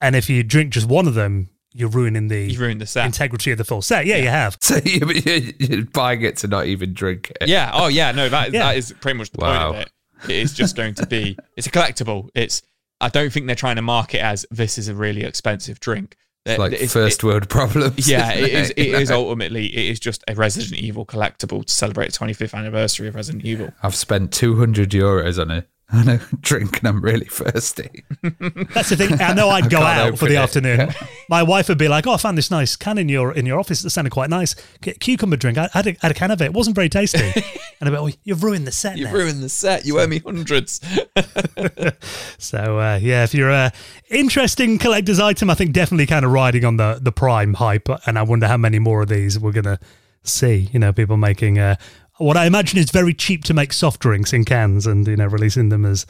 and if you drink just one of them, you're ruining the you've ruined the set. integrity of the full set. Yeah, you have. So you, you're buying it to not even drink it. Yeah. Oh, yeah. No, that Yeah. that is pretty much the Wow. point of it. It is just going to be. It's a collectible. It's. I don't think they're trying to market as this is a really expensive drink. It's like It's- first world problems. yeah, isn't it is. It is ultimately. It is just a Resident Evil collectible to celebrate the 25th anniversary of Resident Evil. I've spent 200 euros on a on a drink and I'm really thirsty. That's the thing. I know I'd go out for the it. afternoon. My wife would be like, "Oh, I found this nice can in your in your office that sounded quite nice. Cu- Cucumber drink. I had a, had a can of it. It wasn't very tasty." and I went, "Oh, you've ruined the set You've now." ruined the set. You owe me hundreds. So uh, yeah, if you're a interesting collector's item, I think definitely kind of riding on the the prime hype, and I wonder how many more of these we're gonna see. You know, people making uh, what I imagine is very cheap to make soft drinks in cans, and you know, releasing them as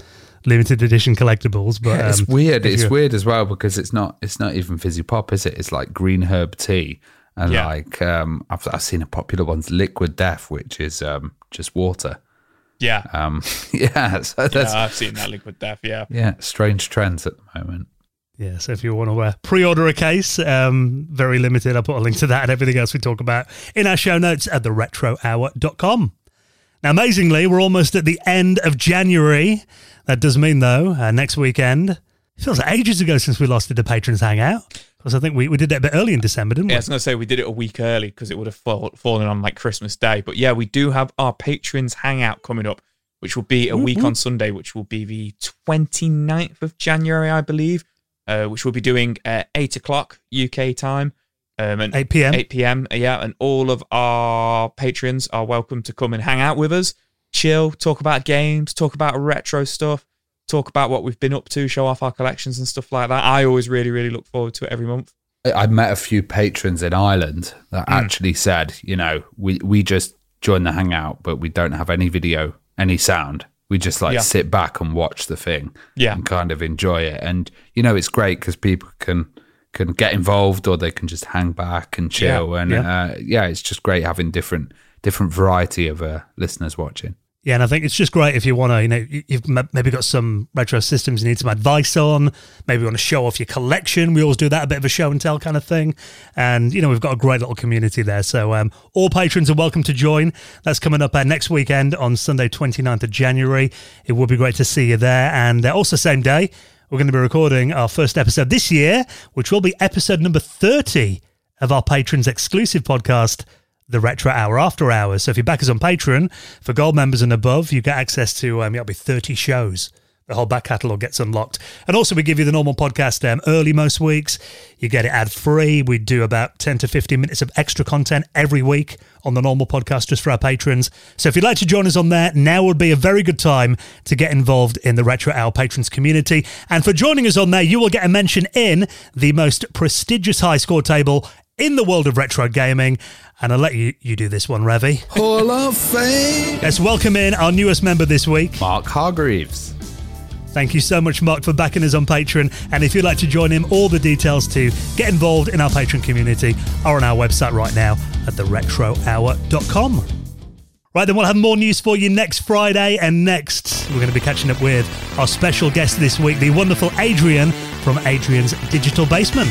limited edition collectibles. But it's um, weird. It's weird as well because it's not it's not even fizzy pop, is it? It's like green herb tea. And Yeah. like um I've I've seen a popular one's liquid death, which is um just water. Yeah. Um yeah, so yeah, I've seen that liquid death. Yeah. yeah, strange trends at the moment. Yeah, so if you want to uh, pre-order a case, um, very limited. I'll put a link to that and everything else we talk about in our show notes at theretrohour.com. Now, amazingly, we're almost at the end of January. That does mean, though, uh, next weekend, it feels like ages ago since we lost it to Patrons Hangout. Because I think we, we did it a bit early in December, didn't we? Yeah, I was going to say we did it a week early because it would have fall, fallen on like Christmas Day. But yeah, we do have our patrons hangout coming up, which will be a week on Sunday, which will be the 29th of January, I believe, uh, which we'll be doing at 8 o'clock UK time. Um, and 8 p.m. 8 p.m. Yeah, and all of our patrons are welcome to come and hang out with us, chill, talk about games, talk about retro stuff, talk about what we've been up to, show off our collections and stuff like that. I always really, really look forward to it every month. I- I met a few patrons in Ireland that actually said, you know, we, we just join the hangout, but we don't have any video, any sound. We just like Yeah. sit back and watch the thing Yeah. and kind of enjoy it. And, you know, it's great because people can can get involved or they can just hang back and chill. Yeah, and yeah. Uh, yeah, it's just great having different different variety of uh, listeners watching. Yeah, and I think it's just great if you want to, you know, you- you've maybe got some retro systems you need some advice on. Maybe you want to show off your collection. We always do that, a bit of a show and tell kind of thing. And, you know, we've got a great little community there. So um, all patrons are welcome to join. That's coming up uh, next weekend on Sunday, 29th of January. It would be great to see you there. And uh, also, same day, we're going to be recording our first episode this year, which will be episode number 30 of our patrons exclusive podcast the Retro Hour After Hours. So if you back us on Patreon for gold members and above, you get access to um, it'll be thirty shows. The whole back catalogue gets unlocked, and also we give you the normal podcast um, early most weeks. You get it ad free. We do about ten to fifteen minutes of extra content every week on the normal podcast just for our patrons. So if you'd like to join us on there, now would be a very good time to get involved in the Retro Hour patrons community. And for joining us on there, you will get a mention in the most prestigious high score table in the world of retro gaming. And I'll let you, you do this one, Ravi. Hall of Fame, Let's welcome in our newest member this week. Mark Hargreaves. Thank you so much, Mark, for backing us on Patreon. And if you'd like to join him, all the details to get involved in our Patreon community are on our website right now at theretrohour.com. Right, then we'll have more news for you next Friday. And next, we're going to be catching up with our special guest this week, the wonderful Adrian from Adrian's Digital Basement.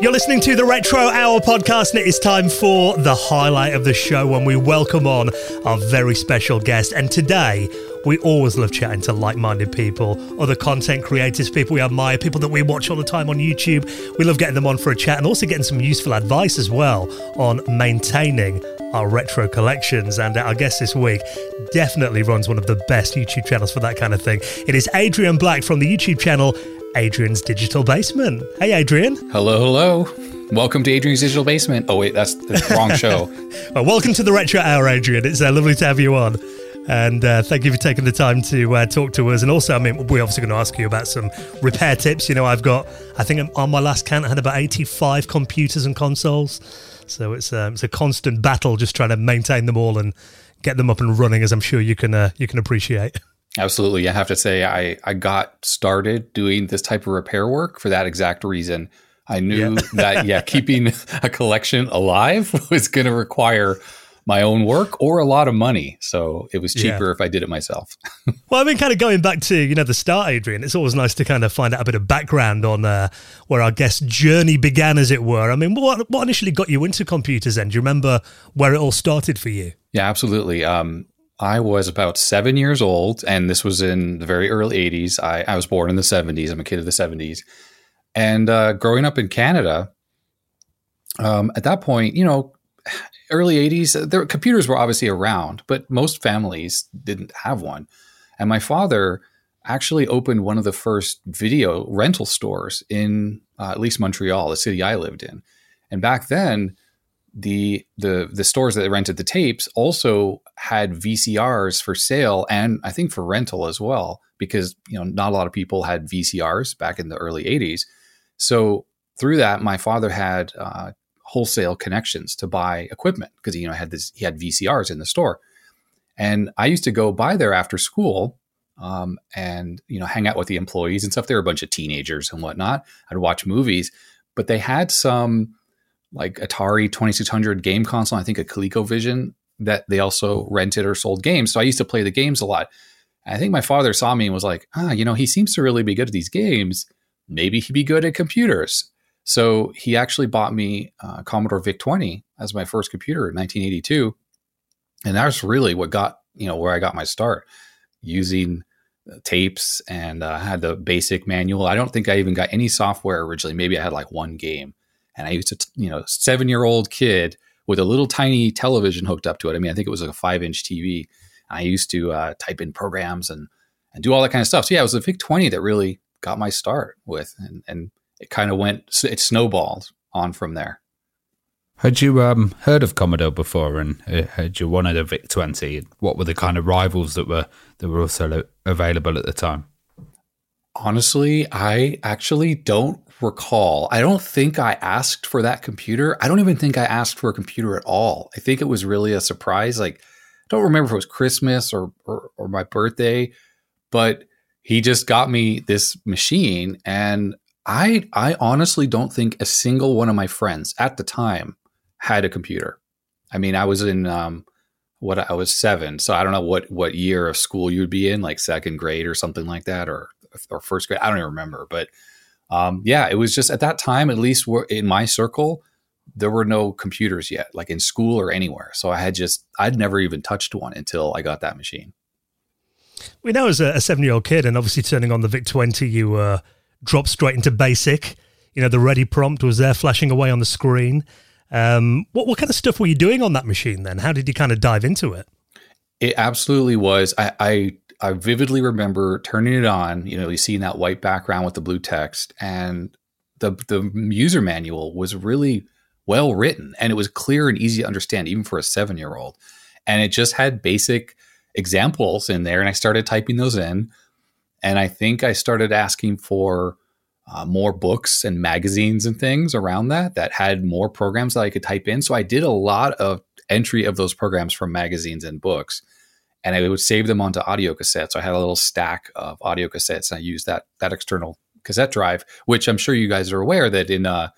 You're listening to the Retro Hour podcast, and it is time for the highlight of the show when we welcome on our very special guest. And today, we always love chatting to like minded people, other content creators, people we admire, people that we watch all the time on YouTube. We love getting them on for a chat and also getting some useful advice as well on maintaining our retro collections. And our guest this week definitely runs one of the best YouTube channels for that kind of thing. It is Adrian Black from the YouTube channel Adrian's Digital Basement. Hey, Adrian. Hello, hello. Welcome to Adrian's Digital Basement. Oh, wait, that's the wrong show. well, welcome to the Retro Hour, Adrian. It's uh, lovely to have you on. And uh, thank you for taking the time to uh, talk to us. And also, I mean, we're obviously going to ask you about some repair tips. You know, I've got, I think on my last count, I had about 85 computers and consoles. So it's, um, it's a constant battle just trying to maintain them all and get them up and running, as I'm sure you can, uh, you can appreciate. Absolutely. I have to say, I, I got started doing this type of repair work for that exact reason. I knew yeah. that, yeah, keeping a collection alive was going to require my own work or a lot of money. So it was cheaper yeah. if I did it myself. well, I mean, kind of going back to, you know, the start, Adrian, it's always nice to kind of find out a bit of background on uh, where our guest journey began, as it were. I mean, what, what initially got you into computers then? Do you remember where it all started for you? Yeah, absolutely. Um, I was about seven years old, and this was in the very early 80s. I, I was born in the 70s. I'm a kid of the 70s. And uh, growing up in Canada, um, at that point, you know, early 80s, there, computers were obviously around, but most families didn't have one. And my father actually opened one of the first video rental stores in uh, at least Montreal, the city I lived in. And back then, the the the stores that rented the tapes also had VCRs for sale and I think for rental as well because you know not a lot of people had VCRs back in the early 80s. So through that, my father had uh, wholesale connections to buy equipment because you know had this he had VCRs in the store, and I used to go by there after school um, and you know hang out with the employees and stuff. They were a bunch of teenagers and whatnot. I'd watch movies, but they had some like Atari 2600 game console, I think a ColecoVision that they also rented or sold games. So I used to play the games a lot. I think my father saw me and was like, ah, you know, he seems to really be good at these games. Maybe he'd be good at computers. So he actually bought me uh, Commodore VIC 20 as my first computer in 1982. And that's really what got, you know, where I got my start using uh, tapes and uh, had the basic manual. I don't think I even got any software originally. Maybe I had like one game. And I used to, you know, seven year old kid with a little tiny television hooked up to it. I mean, I think it was like a five inch TV. I used to uh, type in programs and and do all that kind of stuff. So yeah, it was the VIC 20 that really got my start with, and and it kind of went, it snowballed on from there. Had you um, heard of Commodore before, and uh, had you wanted a VIC 20? What were the kind of rivals that were that were also available at the time? Honestly, I actually don't recall. I don't think I asked for that computer. I don't even think I asked for a computer at all. I think it was really a surprise. Like, I don't remember if it was Christmas or, or, or my birthday, but he just got me this machine. And I, I honestly don't think a single one of my friends at the time had a computer. I mean, I was in, um, what I was seven. So I don't know what, what year of school you'd be in, like second grade or something like that, or, or first grade. I don't even remember, but um, yeah, it was just at that time, at least in my circle, there were no computers yet, like in school or anywhere. So I had just, I'd never even touched one until I got that machine. We know as a, a seven year old kid, and obviously turning on the VIC 20, you uh, dropped straight into basic. You know, the ready prompt was there flashing away on the screen. Um, what, what kind of stuff were you doing on that machine then? How did you kind of dive into it? It absolutely was. I, I I vividly remember turning it on, you know, you see that white background with the blue text and the the user manual was really well written and it was clear and easy to understand even for a 7-year-old. And it just had basic examples in there and I started typing those in and I think I started asking for uh, more books and magazines and things around that that had more programs that I could type in. So I did a lot of entry of those programs from magazines and books and I would save them onto audio cassettes. So I had a little stack of audio cassettes, and I used that that external cassette drive, which I'm sure you guys are aware that in uh,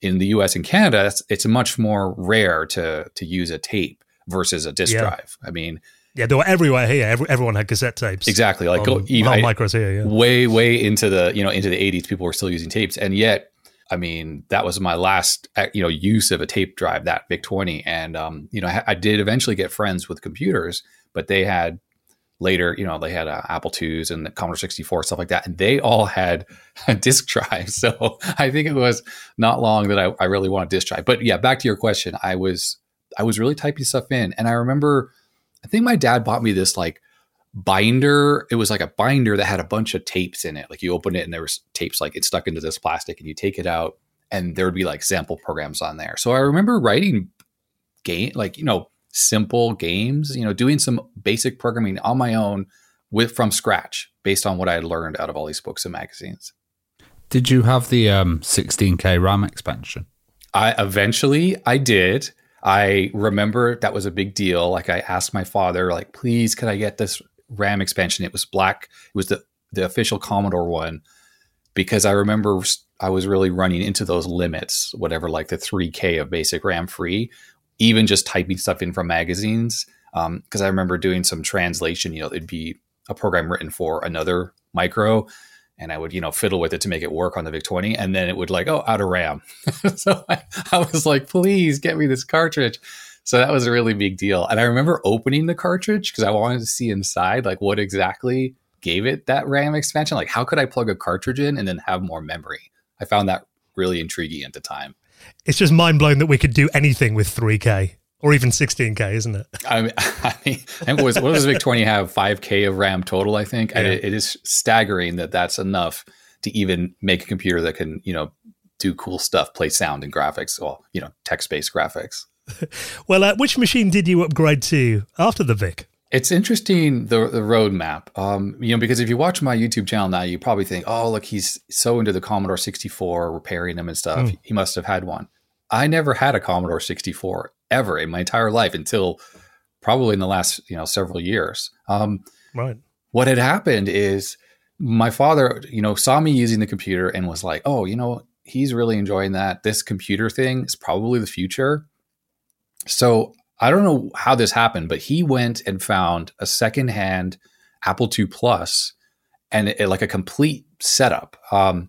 in the U.S. and Canada, it's, it's much more rare to to use a tape versus a disk yeah. drive. I mean. Yeah, they were everywhere here. Every, everyone had cassette tapes. Exactly, like on, go even micros here. Yeah. Way, way into the you know into the '80s, people were still using tapes, and yet I mean, that was my last, uh, you know, use of a tape drive, that VIC 20. And, um, you know, I, I, did eventually get friends with computers, but they had later, you know, they had uh, Apple IIs and the Commodore 64, stuff like that. And they all had a disk drive. So I think it was not long that I, I really wanted disk drive. But yeah, back to your question, I was, I was really typing stuff in. And I remember, I think my dad bought me this like binder. It was like a binder that had a bunch of tapes in it. Like you open it and there was tapes like it stuck into this plastic and you take it out and there would be like sample programs on there. So I remember writing game like, you know, simple games, you know, doing some basic programming on my own with from scratch based on what I had learned out of all these books and magazines. Did you have the um, 16K RAM expansion? I eventually I did. I remember that was a big deal. Like I asked my father, like, please, could I get this RAM expansion? It was black. It was the the official Commodore one because I remember I was really running into those limits, whatever, like the 3K of basic RAM free, even just typing stuff in from magazines. Because um, I remember doing some translation. You know, it'd be a program written for another micro, and I would, you know, fiddle with it to make it work on the VIC 20. And then it would like, oh, out of RAM. so I, I, was like, please get me this cartridge. So that was a really big deal. And I remember opening the cartridge because I wanted to see inside, like what exactly gave it that RAM expansion. Like, how could I plug a cartridge in and then have more memory? I found that really intriguing at the time. It's just mind blowing that we could do anything with 3K or even 16k, isn't it? I mean, I mean what, was, what does VIC 20 have? 5k of RAM total, I think. Yeah. And it, it is staggering that that's enough to even make a computer that can, you know, do cool stuff, play sound and graphics, well, you know, text based graphics. well, uh, which machine did you upgrade to after the VIC? It's interesting the the roadmap, um, you know, because if you watch my YouTube channel now, you probably think, oh, look, he's so into the Commodore 64, repairing them and stuff. Mm. He must have had one. I never had a Commodore 64 ever in my entire life until probably in the last you know several years. Um, right. What had happened is my father, you know, saw me using the computer and was like, "Oh, you know, he's really enjoying that. This computer thing is probably the future." So I don't know how this happened, but he went and found a secondhand Apple II Plus and it, like a complete setup. Um,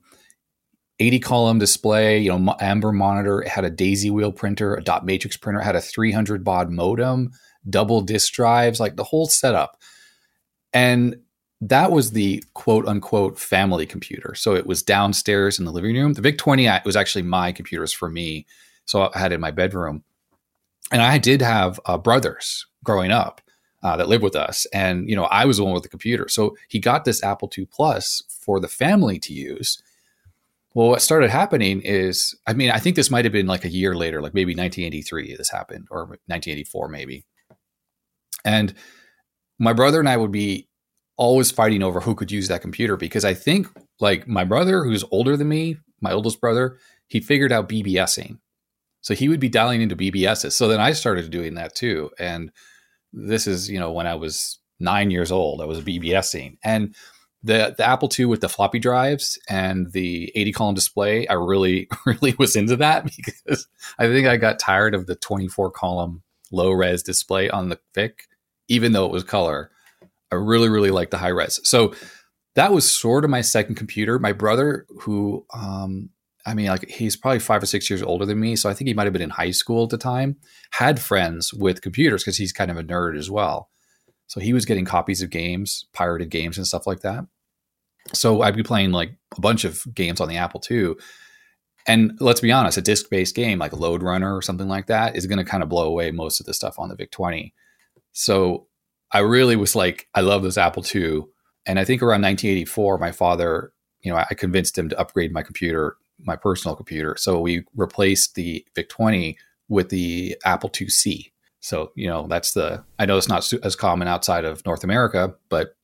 80 column display, you know, amber monitor. It had a daisy wheel printer, a dot matrix printer. It had a 300 baud modem, double disk drives, like the whole setup. And that was the quote unquote family computer. So it was downstairs in the living room. The VIC 20 was actually my computers for me. So I had it in my bedroom. And I did have uh, brothers growing up uh, that lived with us. And, you know, I was the one with the computer. So he got this Apple II Plus for the family to use well, what started happening is, I mean, I think this might have been like a year later, like maybe 1983, this happened, or 1984, maybe. And my brother and I would be always fighting over who could use that computer because I think, like, my brother, who's older than me, my oldest brother, he figured out BBSing. So he would be dialing into BBSs. So then I started doing that too. And this is, you know, when I was nine years old, I was BBSing. And the the Apple II with the floppy drives and the 80 column display, I really really was into that because I think I got tired of the 24 column low res display on the VIC, even though it was color. I really really liked the high res. So that was sort of my second computer. My brother, who um, I mean, like he's probably five or six years older than me, so I think he might have been in high school at the time. Had friends with computers because he's kind of a nerd as well. So he was getting copies of games, pirated games and stuff like that. So I'd be playing like a bunch of games on the Apple II. And let's be honest, a disc based game like Lode Runner or something like that is going to kind of blow away most of the stuff on the VIC 20. So I really was like, I love this Apple II. And I think around 1984, my father, you know, I convinced him to upgrade my computer, my personal computer. So we replaced the VIC 20 with the Apple IIc. So, you know, that's the, I know it's not as common outside of North America, but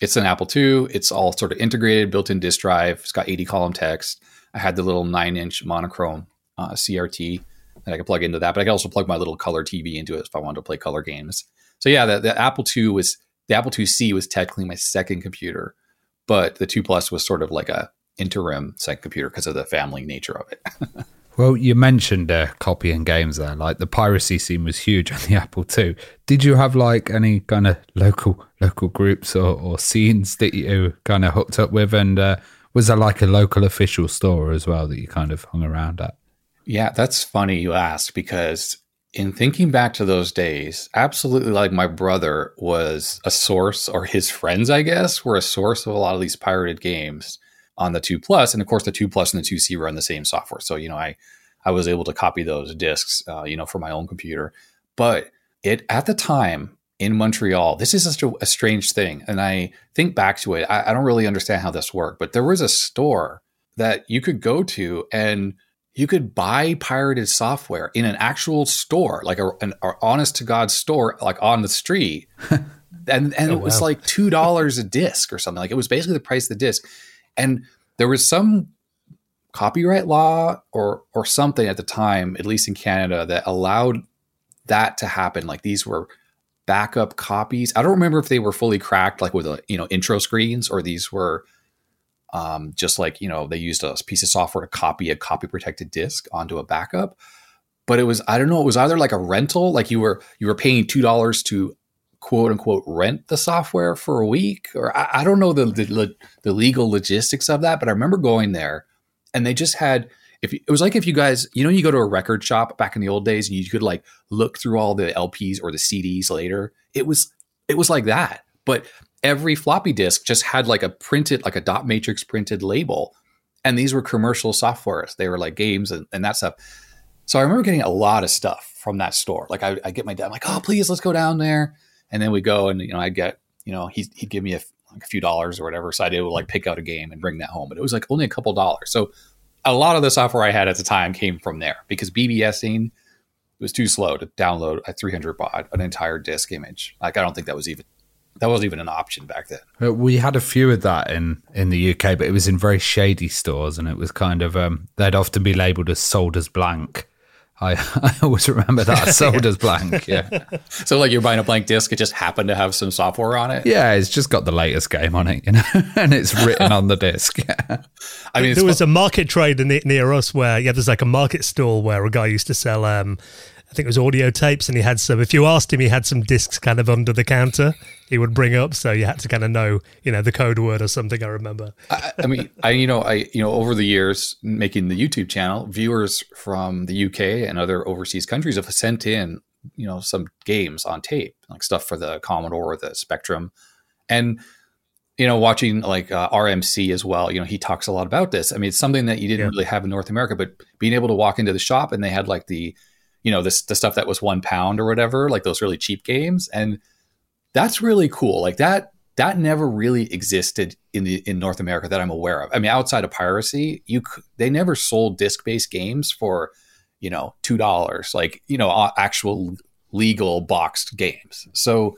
it's an Apple II. It's all sort of integrated, built-in disk drive. It's got 80 column text. I had the little nine-inch monochrome uh, CRT that I could plug into that, but I could also plug my little color TV into it if I wanted to play color games. So yeah, the, the Apple II was the Apple IIc was technically my second computer, but the 2 Plus was sort of like a interim second computer because of the family nature of it. Well, you mentioned uh, copying games there. Like the piracy scene was huge on the Apple II. Did you have like any kind of local local groups or, or scenes that you kind of hooked up with? And uh, Was there like a local official store as well that you kind of hung around at? Yeah, that's funny you asked because in thinking back to those days, absolutely like my brother was a source, or his friends, I guess, were a source of a lot of these pirated games on the 2 And of course, the 2 Plus and the 2C run the same software. So, you know, I, I was able to copy those discs, uh, you know, for my own computer. But it at the time in Montreal, this is such a, a strange thing. And I think back to it, I, I don't really understand how this worked, but there was a store that you could go to and you could buy pirated software in an actual store, like a, an honest to God store, like on the street. and and oh, it was wow. like two dollars a disc or something. Like it was basically the price of the disc. And there was some copyright law or or something at the time, at least in Canada, that allowed that to happen. Like these were backup copies. I don't remember if they were fully cracked, like with a you know intro screens, or these were um, just like you know they used a piece of software to copy a copy protected disk onto a backup but it was i don't know it was either like a rental like you were you were paying two dollars to quote unquote rent the software for a week or i, I don't know the, the, the legal logistics of that but i remember going there and they just had if it was like if you guys you know you go to a record shop back in the old days and you could like look through all the lps or the cds later it was it was like that but every floppy disk just had like a printed, like a dot matrix printed label. And these were commercial softwares. They were like games and, and that stuff. So I remember getting a lot of stuff from that store. Like I, I get my dad, I'm like, oh, please, let's go down there. And then we go and, you know, I get, you know, he, he'd give me a, like a few dollars or whatever. So I'd like pick out a game and bring that home. But it was like only a couple dollars. So a lot of the software I had at the time came from there because BBSing was too slow to download a 300 baud, an entire disk image. Like I don't think that was even that wasn't even an option back then. Uh, we had a few of that in in the UK, but it was in very shady stores, and it was kind of um, they'd often be labelled as sold as blank. I, I always remember that sold as blank. Yeah. so like you're buying a blank disc, it just happened to have some software on it. Yeah, it's just got the latest game on it, you know, and it's written on the disc. Yeah. I mean, there was a market trade near us where yeah, there's like a market stall where a guy used to sell um, I think it was audio tapes, and he had some. If you asked him, he had some discs kind of under the counter. He would bring up, so you had to kind of know, you know, the code word or something. I remember. I, I mean, I you know, I you know, over the years making the YouTube channel, viewers from the UK and other overseas countries have sent in, you know, some games on tape, like stuff for the Commodore or the Spectrum, and you know, watching like uh, RMC as well, you know, he talks a lot about this. I mean, it's something that you didn't yeah. really have in North America, but being able to walk into the shop and they had like the you know this the stuff that was one pound or whatever, like those really cheap games, and that's really cool. Like that that never really existed in the in North America that I'm aware of. I mean, outside of piracy, you they never sold disc based games for you know two dollars, like you know actual legal boxed games. So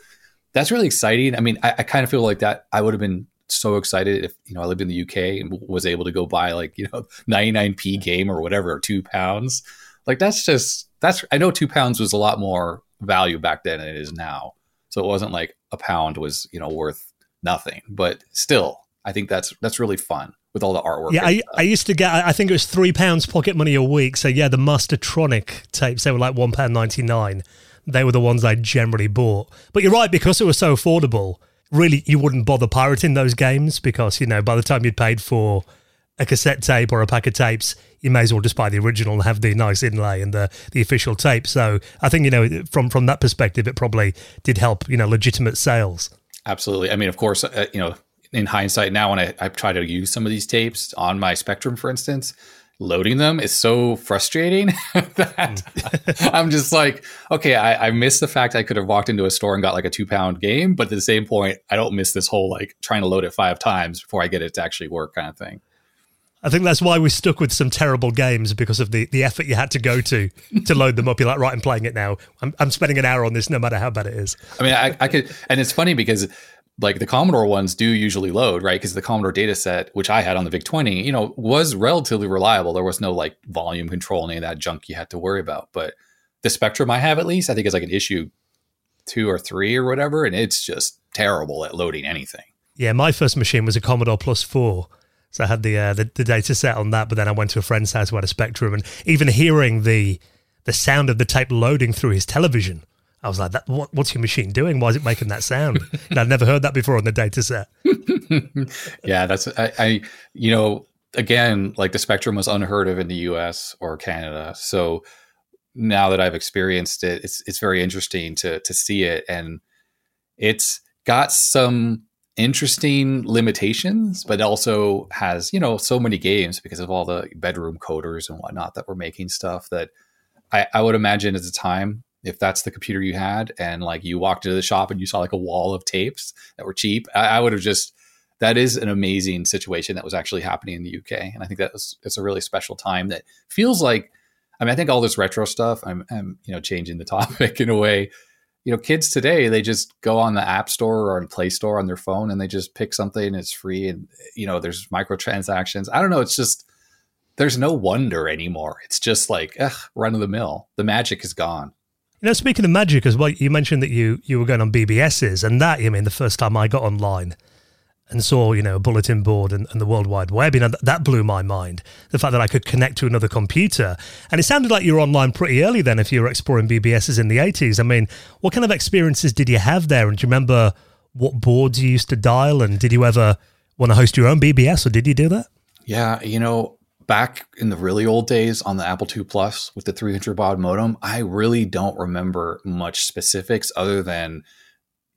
that's really exciting. I mean, I, I kind of feel like that I would have been so excited if you know I lived in the UK and was able to go buy like you know 99p game or whatever, two pounds. Like that's just that's I know two pounds was a lot more value back then than it is now. So it wasn't like a pound was you know worth nothing, but still, I think that's that's really fun with all the artwork. Yeah, I, I used to get I think it was three pounds pocket money a week. So yeah, the Mastertronic tapes they were like one pound ninety nine. They were the ones I generally bought. But you're right because it was so affordable. Really, you wouldn't bother pirating those games because you know by the time you'd paid for a cassette tape or a pack of tapes, you may as well just buy the original and have the nice inlay and the, the official tape. So I think, you know, from, from that perspective, it probably did help, you know, legitimate sales. Absolutely. I mean, of course, uh, you know, in hindsight now, when I, I try to use some of these tapes on my Spectrum, for instance, loading them is so frustrating that I'm just like, okay, I, I miss the fact I could have walked into a store and got like a two pound game, but at the same point, I don't miss this whole like trying to load it five times before I get it to actually work kind of thing. I think that's why we stuck with some terrible games because of the, the effort you had to go to to load them up. You're like, right, I'm playing it now. I'm, I'm spending an hour on this, no matter how bad it is. I mean, I, I could, and it's funny because like the Commodore ones do usually load, right? Because the Commodore data set, which I had on the VIC 20, you know, was relatively reliable. There was no like volume control, any of that junk you had to worry about. But the Spectrum I have at least, I think is like an issue two or three or whatever, and it's just terrible at loading anything. Yeah, my first machine was a Commodore Plus 4 so I had the, uh, the, the data set on that, but then I went to a friend's house who had a Spectrum, and even hearing the the sound of the tape loading through his television I was like, that, what, what's your machine doing? Why is it making that sound? and I'd never heard that before on the data set. yeah, that's I, I you know again like the Spectrum was unheard of in the U.S. or Canada, so now that I've experienced it, it's it's very interesting to to see it, and it's got some interesting limitations, but also has you know so many games because of all the bedroom coders and whatnot that were making stuff that I, I would imagine at the time if that's the computer you had and like you walked into the shop and you saw like a wall of tapes that were cheap, I, I would have just that is an amazing situation that was actually happening in the UK, and I think that was it's a really special time that feels like. I mean, I think all this retro stuff. I'm, I'm, you know, changing the topic in a way. You know, kids today they just go on the App Store or on Play Store on their phone and they just pick something. And it's free, and you know, there's microtransactions. I don't know. It's just there's no wonder anymore. It's just like ugh, run of the mill. The magic is gone. You know, speaking of magic as well, you mentioned that you you were going on BBSs, and that I mean, the first time I got online and saw you know a bulletin board and, and the World Wide Web, you know that, that blew my mind. The fact that I could connect to another computer, and it sounded like you were online pretty early then. If you were exploring BBSs in the eighties, I mean, what kind of experiences did you have there? And do you remember what boards you used to dial? And did you ever want to host your own BBS, or did you do that? Yeah, you know, back in the really old days on the Apple II Plus with the 300 baud modem, I really don't remember much specifics other than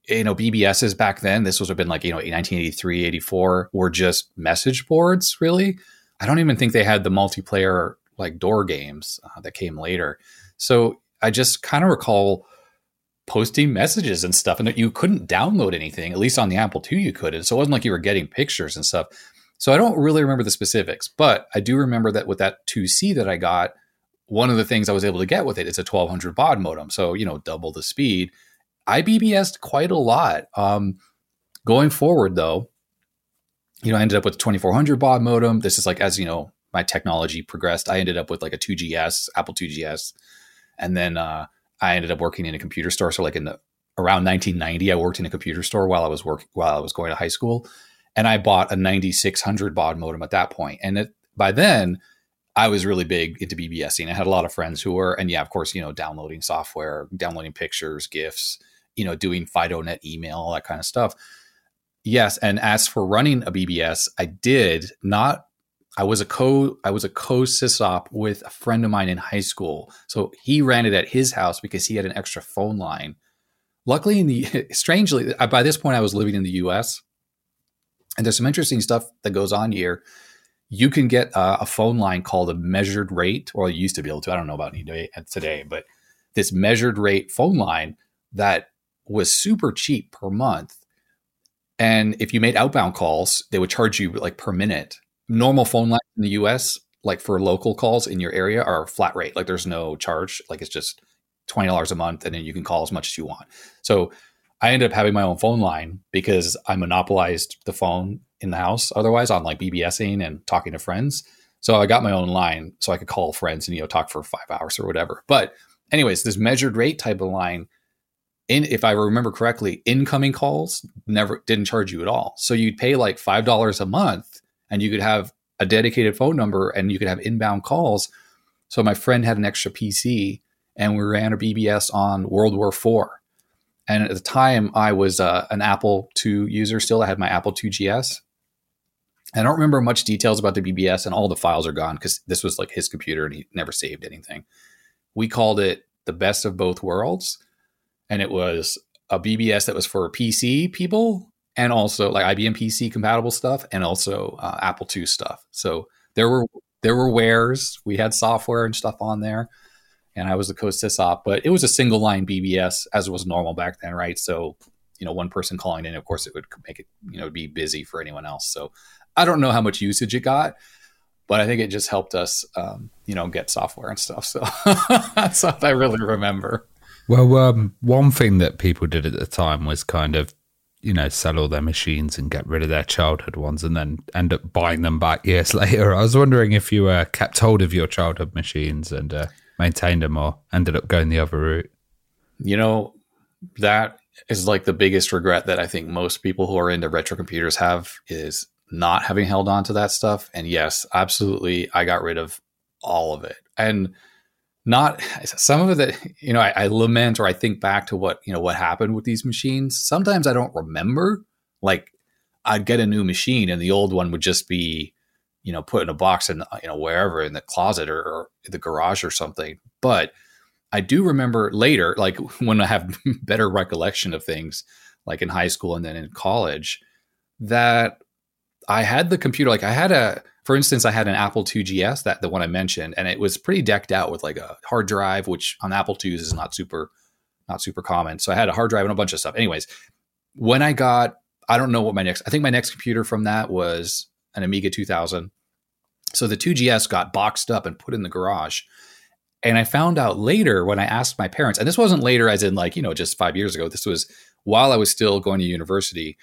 you know BBSs back then. This would have been like you know 1983, 84 were just message boards. Really, I don't even think they had the multiplayer like door games uh, that came later. So I just kind of recall posting messages and stuff, and that you couldn't download anything. At least on the Apple II, you could. And so it wasn't like you were getting pictures and stuff. So I don't really remember the specifics, but I do remember that with that 2C that I got, one of the things I was able to get with it is a 1200 baud modem. So, you know, double the speed. I BBS'd quite a lot. Um, going forward, though, you know, I ended up with a 2400 baud modem. This is like, as you know, my technology progressed, I ended up with like a 2GS, Apple 2GS. And then uh, I ended up working in a computer store. So, like in the around 1990, I worked in a computer store while I was working while I was going to high school and I bought a 9600 baud modem at that point. And it, by then, I was really big into BBSing. I had a lot of friends who were, and yeah, of course, you know, downloading software, downloading pictures, GIFs, you know, doing FidoNet email, all that kind of stuff. Yes, and as for running a BBS, I did not. I was a co I was a co sysop with a friend of mine in high school. So he ran it at his house because he had an extra phone line. Luckily, in the strangely, by this point, I was living in the U.S. And there's some interesting stuff that goes on here. You can get a, a phone line called a measured rate, or you used to be able to. I don't know about today, but this measured rate phone line that was super cheap per month. And if you made outbound calls, they would charge you like per minute. Normal phone lines in the US, like for local calls in your area, are flat rate. Like there's no charge. Like it's just $20 a month and then you can call as much as you want. So I ended up having my own phone line because I monopolized the phone in the house otherwise on like BBSing and talking to friends. So I got my own line so I could call friends and you know talk for 5 hours or whatever. But anyways, this measured rate type of line in if I remember correctly, incoming calls never didn't charge you at all. So you'd pay like $5 a month and you could have a dedicated phone number and you could have inbound calls. So my friend had an extra PC and we ran a BBS on World War IV and at the time, I was uh, an Apple II user still. I had my Apple II GS. I don't remember much details about the BBS, and all the files are gone because this was like his computer and he never saved anything. We called it the best of both worlds. And it was a BBS that was for PC people and also like IBM PC compatible stuff and also uh, Apple II stuff. So there were there were wares. We had software and stuff on there and I was the co-sysop, but it was a single line BBS as it was normal back then, right? So, you know, one person calling in, of course, it would make it, you know, be busy for anyone else. So I don't know how much usage it got, but I think it just helped us, um, you know, get software and stuff. So that's what I really remember. Well, um, one thing that people did at the time was kind of, you know, sell all their machines and get rid of their childhood ones and then end up buying them back years later. I was wondering if you uh, kept hold of your childhood machines and uh, maintained them or ended up going the other route? You know, that is like the biggest regret that I think most people who are into retro computers have is not having held on to that stuff. And yes, absolutely, I got rid of all of it. And not some of it you know I, I lament or i think back to what you know what happened with these machines. Sometimes i don't remember like i'd get a new machine and the old one would just be you know put in a box and you know wherever in the closet or, or the garage or something. But i do remember later like when i have better recollection of things like in high school and then in college that i had the computer like i had a for instance, I had an Apple II GS, that the one I mentioned, and it was pretty decked out with like a hard drive, which on Apple IIs is not super, not super common. So I had a hard drive and a bunch of stuff. Anyways, when I got, I don't know what my next, I think my next computer from that was an Amiga 2000. So the 2GS got boxed up and put in the garage. And I found out later when I asked my parents, and this wasn't later as in like, you know, just five years ago. This was while I was still going to university.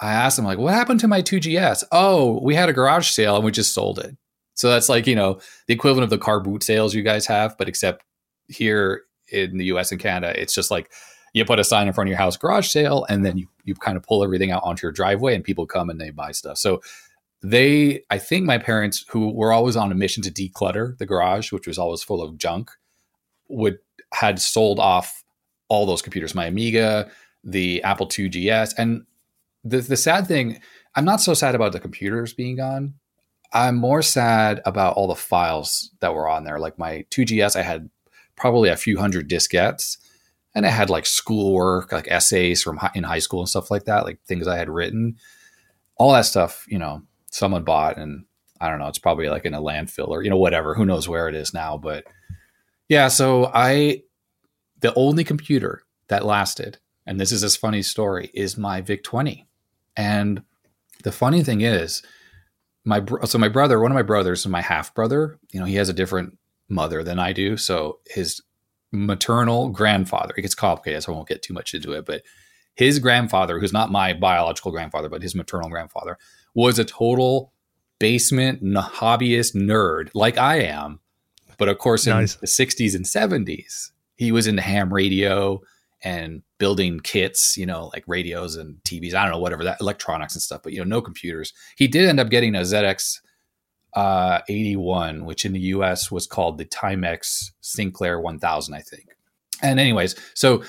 I asked them like, what happened to my 2GS? Oh, we had a garage sale and we just sold it. So that's like, you know, the equivalent of the car boot sales you guys have, but except here in the US and Canada, it's just like you put a sign in front of your house garage sale and then you you kind of pull everything out onto your driveway and people come and they buy stuff. So they I think my parents who were always on a mission to declutter the garage, which was always full of junk, would had sold off all those computers, my Amiga, the Apple II GS, and the the sad thing, I'm not so sad about the computers being gone. I'm more sad about all the files that were on there. Like my 2GS, I had probably a few hundred diskettes, and I had like schoolwork, like essays from high, in high school and stuff like that, like things I had written. All that stuff, you know, someone bought, and I don't know, it's probably like in a landfill or you know whatever. Who knows where it is now? But yeah, so I the only computer that lasted, and this is this funny story, is my VIC 20. And the funny thing is, my bro- so my brother, one of my brothers, and my half brother, you know, he has a different mother than I do. So his maternal grandfather, it gets complicated, so I won't get too much into it, but his grandfather, who's not my biological grandfather, but his maternal grandfather, was a total basement hobbyist nerd like I am. But of course, in nice. the 60s and 70s, he was into ham radio and building kits, you know, like radios and TVs, I don't know, whatever that electronics and stuff, but you know, no computers. He did end up getting a ZX uh, 81, which in the US was called the Timex Sinclair 1000, I think. And anyways, so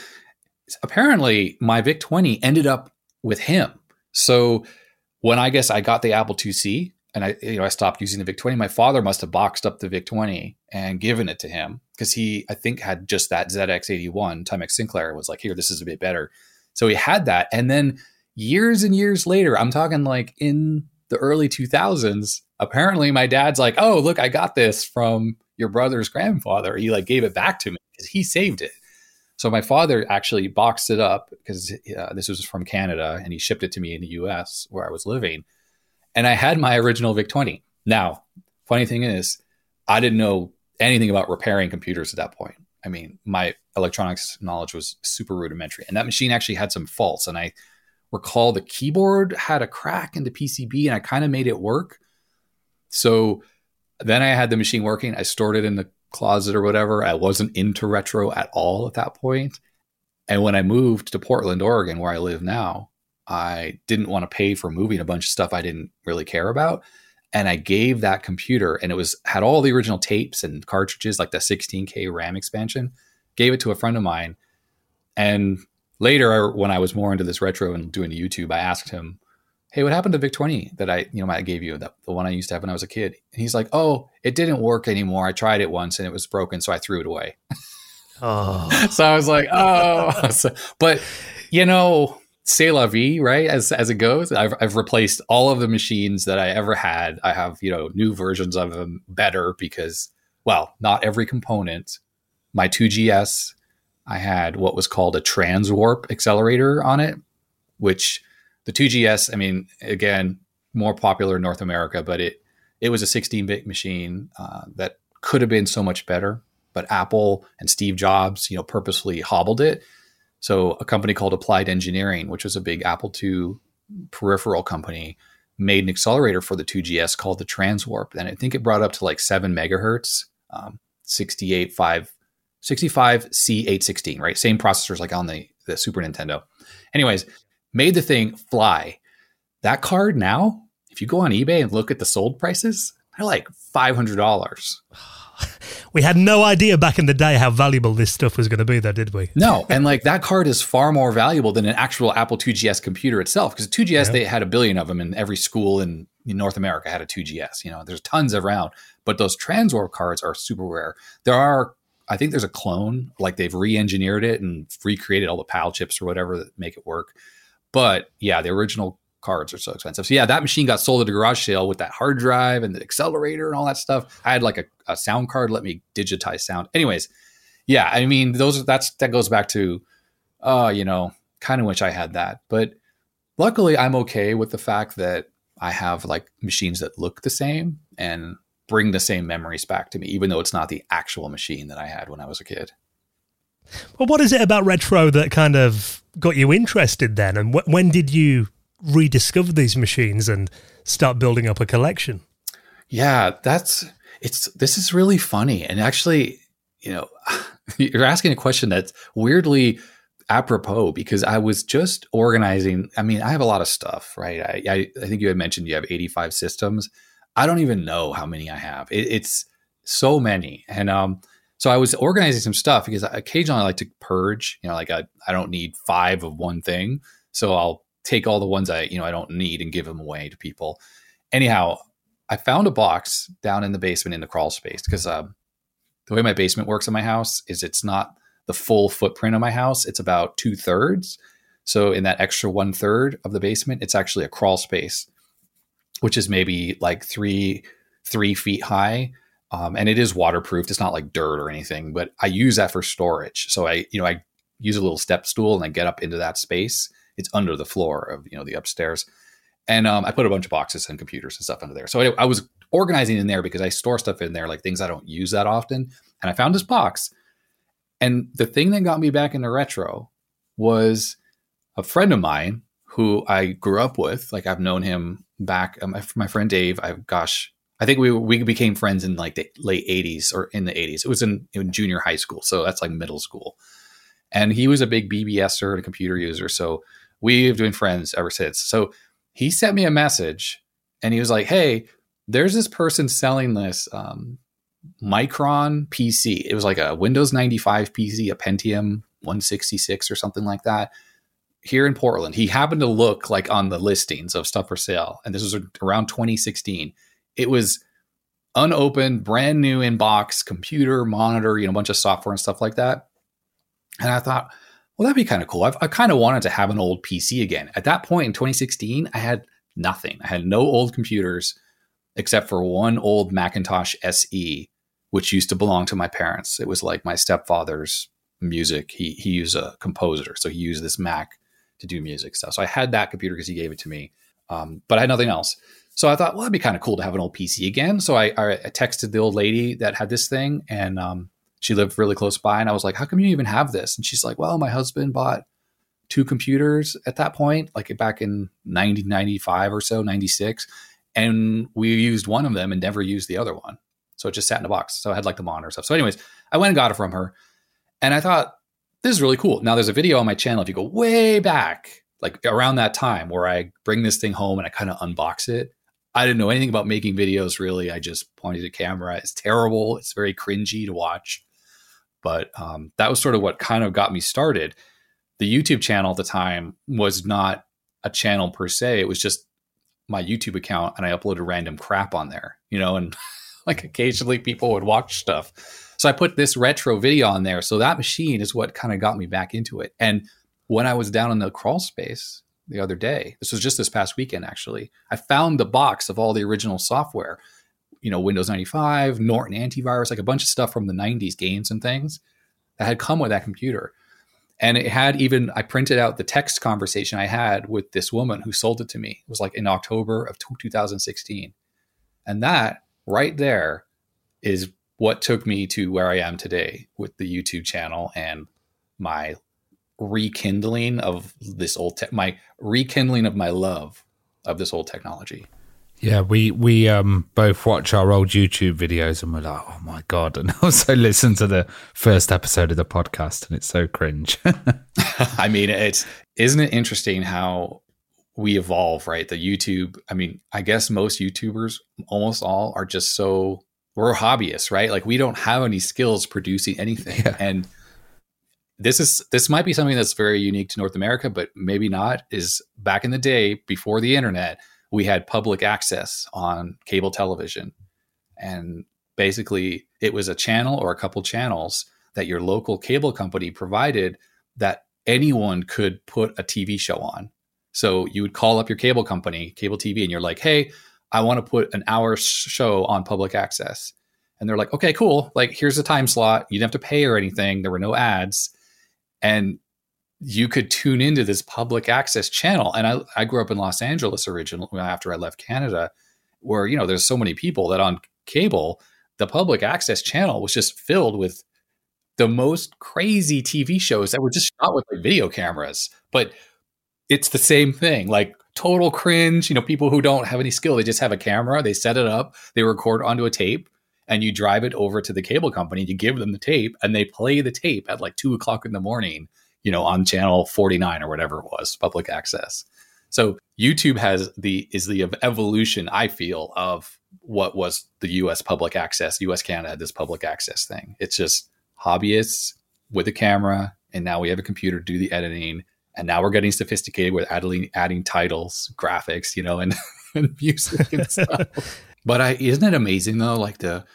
apparently my VIC 20 ended up with him. So when I guess I got the Apple IIc, and I you know I stopped using the VIC 20. My father must have boxed up the VIC 20 and given it to him because he I think had just that ZX81 Timex Sinclair was like here this is a bit better. So he had that and then years and years later, I'm talking like in the early 2000s, apparently my dad's like, "Oh, look, I got this from your brother's grandfather." He like gave it back to me because he saved it. So my father actually boxed it up because uh, this was from Canada and he shipped it to me in the US where I was living and I had my original VIC 20. Now, funny thing is, I didn't know anything about repairing computers at that point. I mean, my electronics knowledge was super rudimentary. And that machine actually had some faults. And I recall the keyboard had a crack in the PCB and I kind of made it work. So then I had the machine working. I stored it in the closet or whatever. I wasn't into retro at all at that point. And when I moved to Portland, Oregon, where I live now, I didn't want to pay for moving a bunch of stuff I didn't really care about. And I gave that computer, and it was had all the original tapes and cartridges, like the 16K RAM expansion, gave it to a friend of mine. And later, when I was more into this retro and doing YouTube, I asked him, Hey, what happened to Vic 20 that I, you know, I gave you, that the one I used to have when I was a kid? And he's like, Oh, it didn't work anymore. I tried it once and it was broken, so I threw it away. Oh. so I was like, Oh, but you know, c'est la vie, right? As as it goes, I've I've replaced all of the machines that I ever had. I have you know new versions of them better because well, not every component. My 2GS, I had what was called a transwarp accelerator on it, which the 2GS, I mean, again, more popular in North America, but it it was a 16-bit machine uh, that could have been so much better. But Apple and Steve Jobs, you know, purposely hobbled it so a company called Applied Engineering, which was a big Apple II peripheral company, made an accelerator for the 2GS called the Transwarp, and I think it brought up to like seven megahertz, um, 68 5 65 C816, right? Same processors like on the the Super Nintendo. Anyways, made the thing fly. That card now, if you go on eBay and look at the sold prices, they're like five hundred dollars. We had no idea back in the day how valuable this stuff was going to be, though, did we? No, and like that card is far more valuable than an actual Apple 2GS computer itself. Because 2GS, Yeah. they had a billion of them, and every school in, in North America had a 2GS. You know, there's tons around, but those Transwarp cards are super rare. There are, I think, there's a clone, like they've re-engineered it and recreated all the PAL chips or whatever that make it work. But yeah, the original cards are so expensive. So yeah, that machine got sold at a garage sale with that hard drive and the accelerator and all that stuff. I had like a, a sound card let me digitize sound. Anyways, yeah, I mean those that's that goes back to uh, you know, kind of wish I had that. But luckily I'm okay with the fact that I have like machines that look the same and bring the same memories back to me, even though it's not the actual machine that I had when I was a kid. Well, what is it about retro that kind of got you interested then? And wh- when did you rediscover these machines and start building up a collection? Yeah, that's it's this is really funny. And actually, you know, you're asking a question that's weirdly apropos because I was just organizing. I mean, I have a lot of stuff, right? I, I, I think you had mentioned you have 85 systems. I don't even know how many I have. It, it's so many. And um, so I was organizing some stuff because occasionally I like to purge, you know, like I, I don't need five of one thing. So I'll take all the ones I, you know, I don't need and give them away to people. Anyhow, I found a box down in the basement in the crawl space because um, the way my basement works in my house is it's not the full footprint of my house. It's about two thirds. So in that extra one third of the basement, it's actually a crawl space, which is maybe like three three feet high, um, and it is waterproofed. It's not like dirt or anything, but I use that for storage. So I you know I use a little step stool and I get up into that space. It's under the floor of you know the upstairs, and um, I put a bunch of boxes and computers and stuff under there. So I, I was organizing in there because I store stuff in there like things I don't use that often. And I found this box and the thing that got me back into retro was a friend of mine who I grew up with. Like I've known him back. Um, my, friend Dave. I gosh, I think we we became friends in like the late '80s or in the '80s. It was in, in junior high school, so that's like middle school. And he was a big BBSer and a computer user, so we've been friends ever since. So he sent me a message, and he was like, "Hey, there's this person selling this um, Micron PC. It was like a Windows 95 PC, a Pentium 166 or something like that. Here in Portland, he happened to look like on the listings of stuff for sale, and this was around 2016. It was unopened, brand new in box, computer, monitor, you know, a bunch of software and stuff like that. And I thought, well, that'd be kind of cool. I've, I kind of wanted to have an old PC again. At that point in 2016, I had nothing. I had no old computers except for one old Macintosh SE, which used to belong to my parents. It was like my stepfather's music. He he used a composer, so he used this Mac to do music stuff. So I had that computer because he gave it to me, um, but I had nothing else. So I thought, well, it'd be kind of cool to have an old PC again. So I, I texted the old lady that had this thing, and um, she lived really close by. And I was like, "How come you even have this?" And she's like, "Well, my husband bought two computers at that point, like back in 1995 or so, 96." and we used one of them and never used the other one. So it just sat in a box. So I had like the monitor stuff. So, anyways, I went and got it from her, and I thought this is really cool. Now there's a video on my channel if you go way back, like around that time, where I bring this thing home and I kind of unbox it. I didn't know anything about making videos really. I just pointed a camera. It's terrible. It's very cringy to watch, but um, that was sort of what kind of got me started. The YouTube channel at the time was not a channel per se. It was just my YouTube account and I uploaded random crap on there, you know, and like occasionally people would watch stuff. So I put this retro video on there. So that machine is what kind of got me back into it. And when I was down in the crawl space the other day, this was just this past weekend actually, I found the box of all the original software, you know, Windows 95, Norton antivirus, like a bunch of stuff from the 90s games and things that had come with that computer. And it had even, I printed out the text conversation I had with this woman who sold it to me. It was like in October of 2016. And that right there is what took me to where I am today with the YouTube channel and my rekindling of this old, te- my rekindling of my love of this old technology. Yeah, we we um both watch our old YouTube videos and we're like, oh my god, and also listen to the first episode of the podcast, and it's so cringe. I mean, it's isn't it interesting how we evolve, right? The YouTube, I mean, I guess most YouTubers, almost all, are just so we're hobbyists, right? Like we don't have any skills producing anything. Yeah. And this is this might be something that's very unique to North America, but maybe not. Is back in the day before the internet, we had public access on cable television. And basically it was a channel or a couple channels that your local cable company provided that anyone could put a TV show on. So you would call up your cable company, cable TV, and you're like, hey, I want to put an hour show on public access. And they're like, okay, cool. Like, here's a time slot. You didn't have to pay or anything. There were no ads. And you could tune into this public access channel. And I, I grew up in Los Angeles originally after I left Canada, where, you know, there's so many people that on cable, the public access channel was just filled with the most crazy TV shows that were just shot with like video cameras. But it's the same thing, like total cringe. You know, people who don't have any skill, they just have a camera, they set it up, they record onto a tape, and you drive it over to the cable company. You give them the tape, and they play the tape at like two o'clock in the morning. You know, on channel forty nine or whatever it was, public access. So YouTube has the is the evolution I feel of what was the U.S. public access. U.S. Canada had this public access thing. It's just hobbyists with a camera, and now we have a computer to do the editing, and now we're getting sophisticated with adding adding titles, graphics, you know, and, and music and stuff. but I isn't it amazing though, like the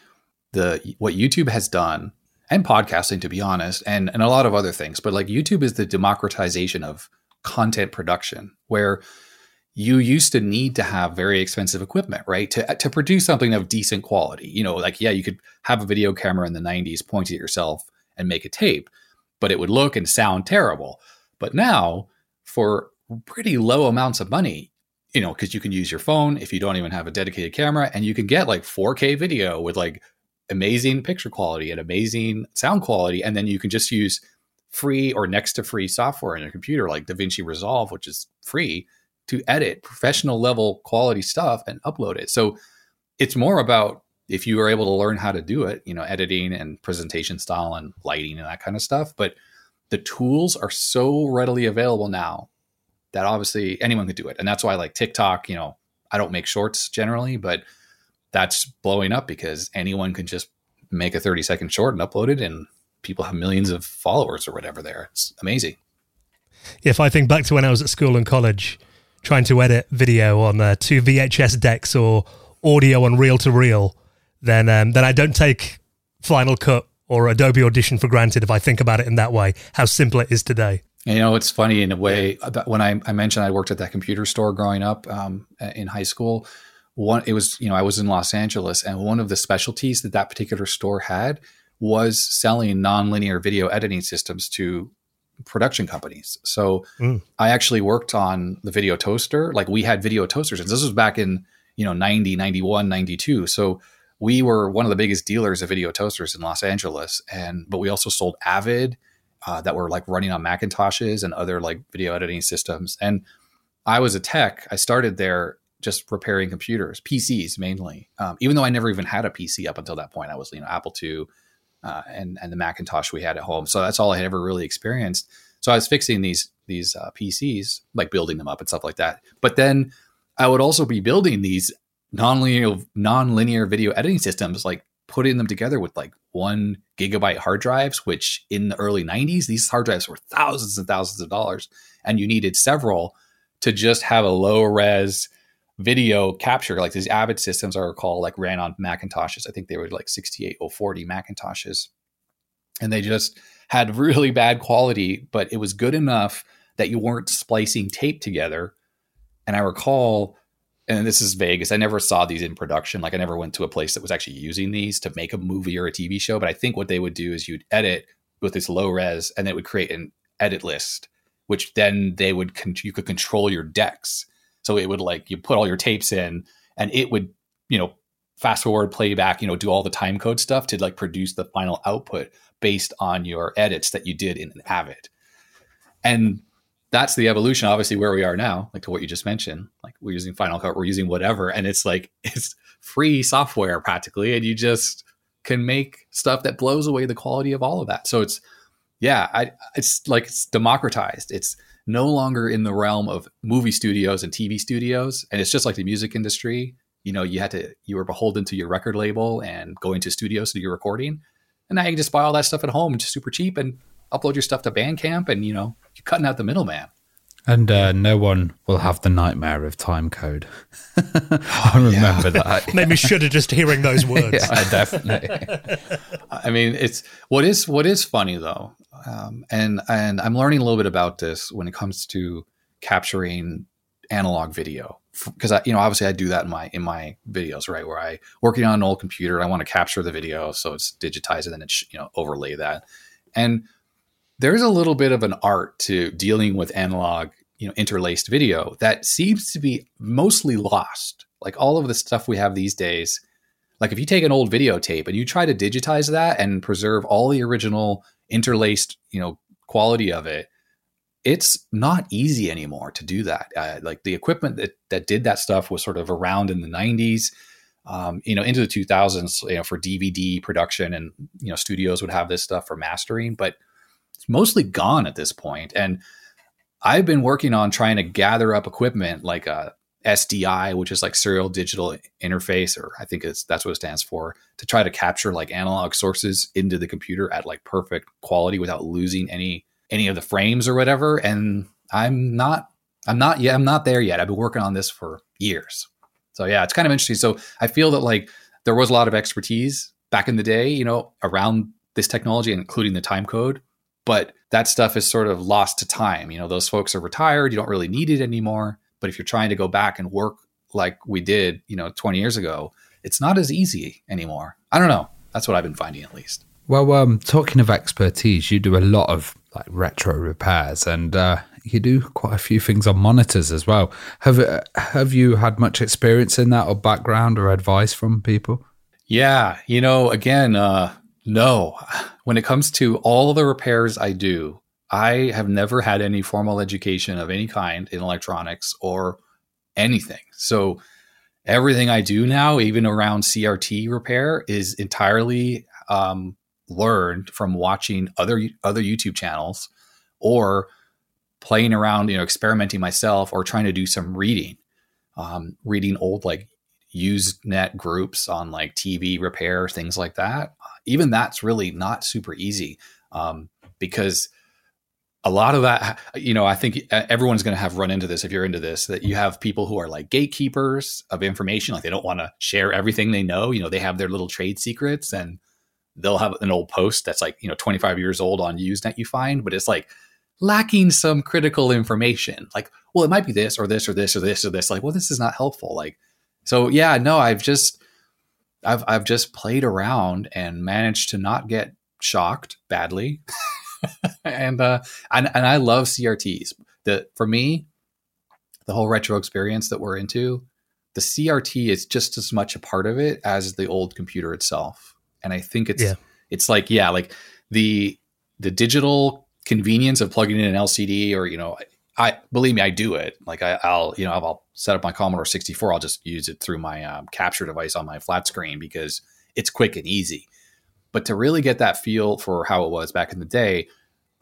the what YouTube has done and podcasting, to be honest, and and a lot of other things. But like YouTube is the democratization of content production, where you used to need to have very expensive equipment, right? To to produce something of decent quality. You know, like yeah, you could have a video camera in the 90s, point it at yourself and make a tape, but it would look and sound terrible. But now, for pretty low amounts of money, you know, because you can use your phone if you don't even have a dedicated camera, and you can get like 4K video with like amazing picture quality and amazing sound quality, and then you can just use free or next to free software on your computer like DaVinci Resolve, which is free to edit professional level quality stuff and upload it. So it's more about if you are able to learn how to do it, you know, editing and presentation style and lighting and that kind of stuff. But the tools are so readily available now that obviously anyone could do it. And that's why like TikTok, you know, I don't make shorts generally, but that's blowing up because anyone can just make a 30 second short and upload it and people have millions of followers or whatever there. It's amazing. If I think back to when I was at school and college, trying to edit video on uh, two VHS decks or audio on reel to reel, then um, then I don't take Final Cut or Adobe Audition for granted if I think about it in that way. How simple it is today. You know, it's funny in a way. When I, I mentioned I worked at that computer store growing up um, in high school, one it was you know I was in Los Angeles, and one of the specialties that that particular store had was selling nonlinear video editing systems to production companies. So mm. I actually worked on the video toaster. Like we had video toasters. And this was back in, you know, 90, 91, 92. So we were one of the biggest dealers of video toasters in Los Angeles. And, but we also sold Avid uh, that were like running on Macintoshes and other like video editing systems. And I was a tech. I started there just repairing computers, PCs mainly. Um, even though I never even had a PC up until that point, I was, you know, Apple II uh, and and the Macintosh we had at home. So that's all I had ever really experienced. So I was fixing these these uh, PCs, like building them up and stuff like that. But then I would also be building these nonlinear nonlinear video editing systems, like putting them together with like one gigabyte hard drives. Which in the early '90s, these hard drives were thousands and thousands of dollars, and you needed several to just have a low res video capture, like these Avid systems are called, like ran on Macintoshes. I think they were like 68040 Macintoshes. And they just had really bad quality, but it was good enough that you weren't splicing tape together. And I recall, and this is Vegas, I never saw these in production. Like I never went to a place that was actually using these to make a movie or a TV show. But I think what they would do is you'd edit with this low res and it would create an edit list, which then they would, con- you could control your decks so it would like you put all your tapes in and it would, you know, fast forward, playback, you know, do all the time code stuff to like produce the final output based on your edits that you did in Avid. And that's the evolution, obviously, where we are now, like to what you just mentioned. Like we're using Final Cut, we're using whatever, and it's like it's free software practically, and you just can make stuff that blows away the quality of all of that. So it's yeah, I, it's like it's democratized. It's no longer in the realm of movie studios and TV studios. And it's just like the music industry. you know, you had to you were beholden to your record label and going to studios to do your recording. And now you can just buy all that stuff at home, just super cheap, and upload your stuff to Bandcamp, and you know, you're cutting out the middleman. And uh, no one will have the nightmare of time code. I remember that. Made me shudder just hearing those words. yeah, definitely. I mean, it's what is what is funny though, um, and and I'm learning a little bit about this when it comes to capturing analog video because I, you know, obviously I do that in my in my videos, right? Where I working on an old computer, I want to capture the video, so it's digitized and then it's you know overlay that, and there's a little bit of an art to dealing with analog, you know, interlaced video that seems to be mostly lost. Like all of the stuff we have these days, like if you take an old videotape and you try to digitize that and preserve all the original interlaced, you know, quality of it, it's not easy anymore to do that. Uh, like the equipment that that did that stuff was sort of around in the 90s. Um, you know, into the 2000s, you know, for DVD production, and you know, studios would have this stuff for mastering, but it's mostly gone at this point. And I've been working on trying to gather up equipment like a SDI, which is like serial digital interface, or I think it's that's what it stands for, to try to capture like analog sources into the computer at like perfect quality without losing any any of the frames or whatever. And I'm not I'm not yet I'm not there yet. I've been working on this for years. So yeah, it's kind of interesting. So I feel that like there was a lot of expertise back in the day, you know, around this technology, including the time code but that stuff is sort of lost to time. You know, those folks are retired. You don't really need it anymore. But if you're trying to go back and work like we did, you know, 20 years ago, it's not as easy anymore. I don't know. That's what I've been finding at least. Well, um, talking of expertise, you do a lot of like retro repairs, and uh, you do quite a few things on monitors as well. Have uh, have you had much experience in that, or background, or advice from people? Yeah, you know, again, uh, no. When it comes to all the repairs I do, I have never had any formal education of any kind in electronics or anything. So everything I do now, even around CRT repair, is entirely um, learned from watching other other YouTube channels or playing around, you know, experimenting myself or trying to do some reading, um, reading old like Usenet groups on like TV repair, things like that even that's really not super easy um, because a lot of that, you know, I think uh, everyone's going to have run into this if you're into this, that you have people who are like gatekeepers of information. Like they don't want to share everything they know. You know, they have their little trade secrets and they'll have an old post that's like, you know, 25 years old on Usenet you find, but it's like lacking some critical information. Like, well, it might be this or this or this or this or this. Like, well, this is not helpful. Like, so yeah, no, I've just, I've I've just played around and managed to not get shocked badly. and uh and, and I love CRTs. The for me, the whole retro experience that we're into, the CRT is just as much a part of it as the old computer itself. And I think it's yeah. it's like, yeah, like the the digital convenience of plugging in an LCD or, you know, I believe me, I do it. Like I, will you know, I'll set up my Commodore 64. I'll just use it through my um, capture device on my flat screen because it's quick and easy. But to really get that feel for how it was back in the day,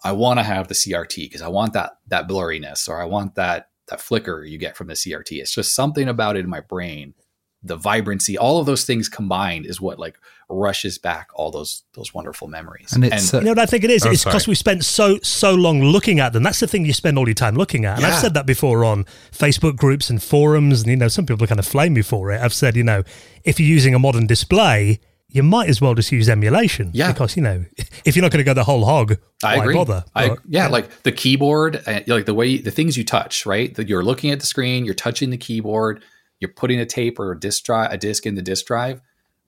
I want to have the CRT because I want that that blurriness or I want that that flicker you get from the CRT. It's just something about it in my brain the vibrancy, all of those things combined is what like rushes back all those those wonderful memories. And it's and, uh, you know what I think it is. Oh, it's because we spent so so long looking at them. That's the thing you spend all your time looking at. And yeah. I've said that before on Facebook groups and forums, and you know some people are kind of flame me for it. I've said you know if you're using a modern display. You might as well just use emulation, yeah. Because you know, if you're not going to go the whole hog, I why agree. bother? I, but, yeah, yeah, like the keyboard, uh, like the way the things you touch, right? That you're looking at the screen, you're touching the keyboard you're putting a tape or a disk drive, a disk in the disk drive.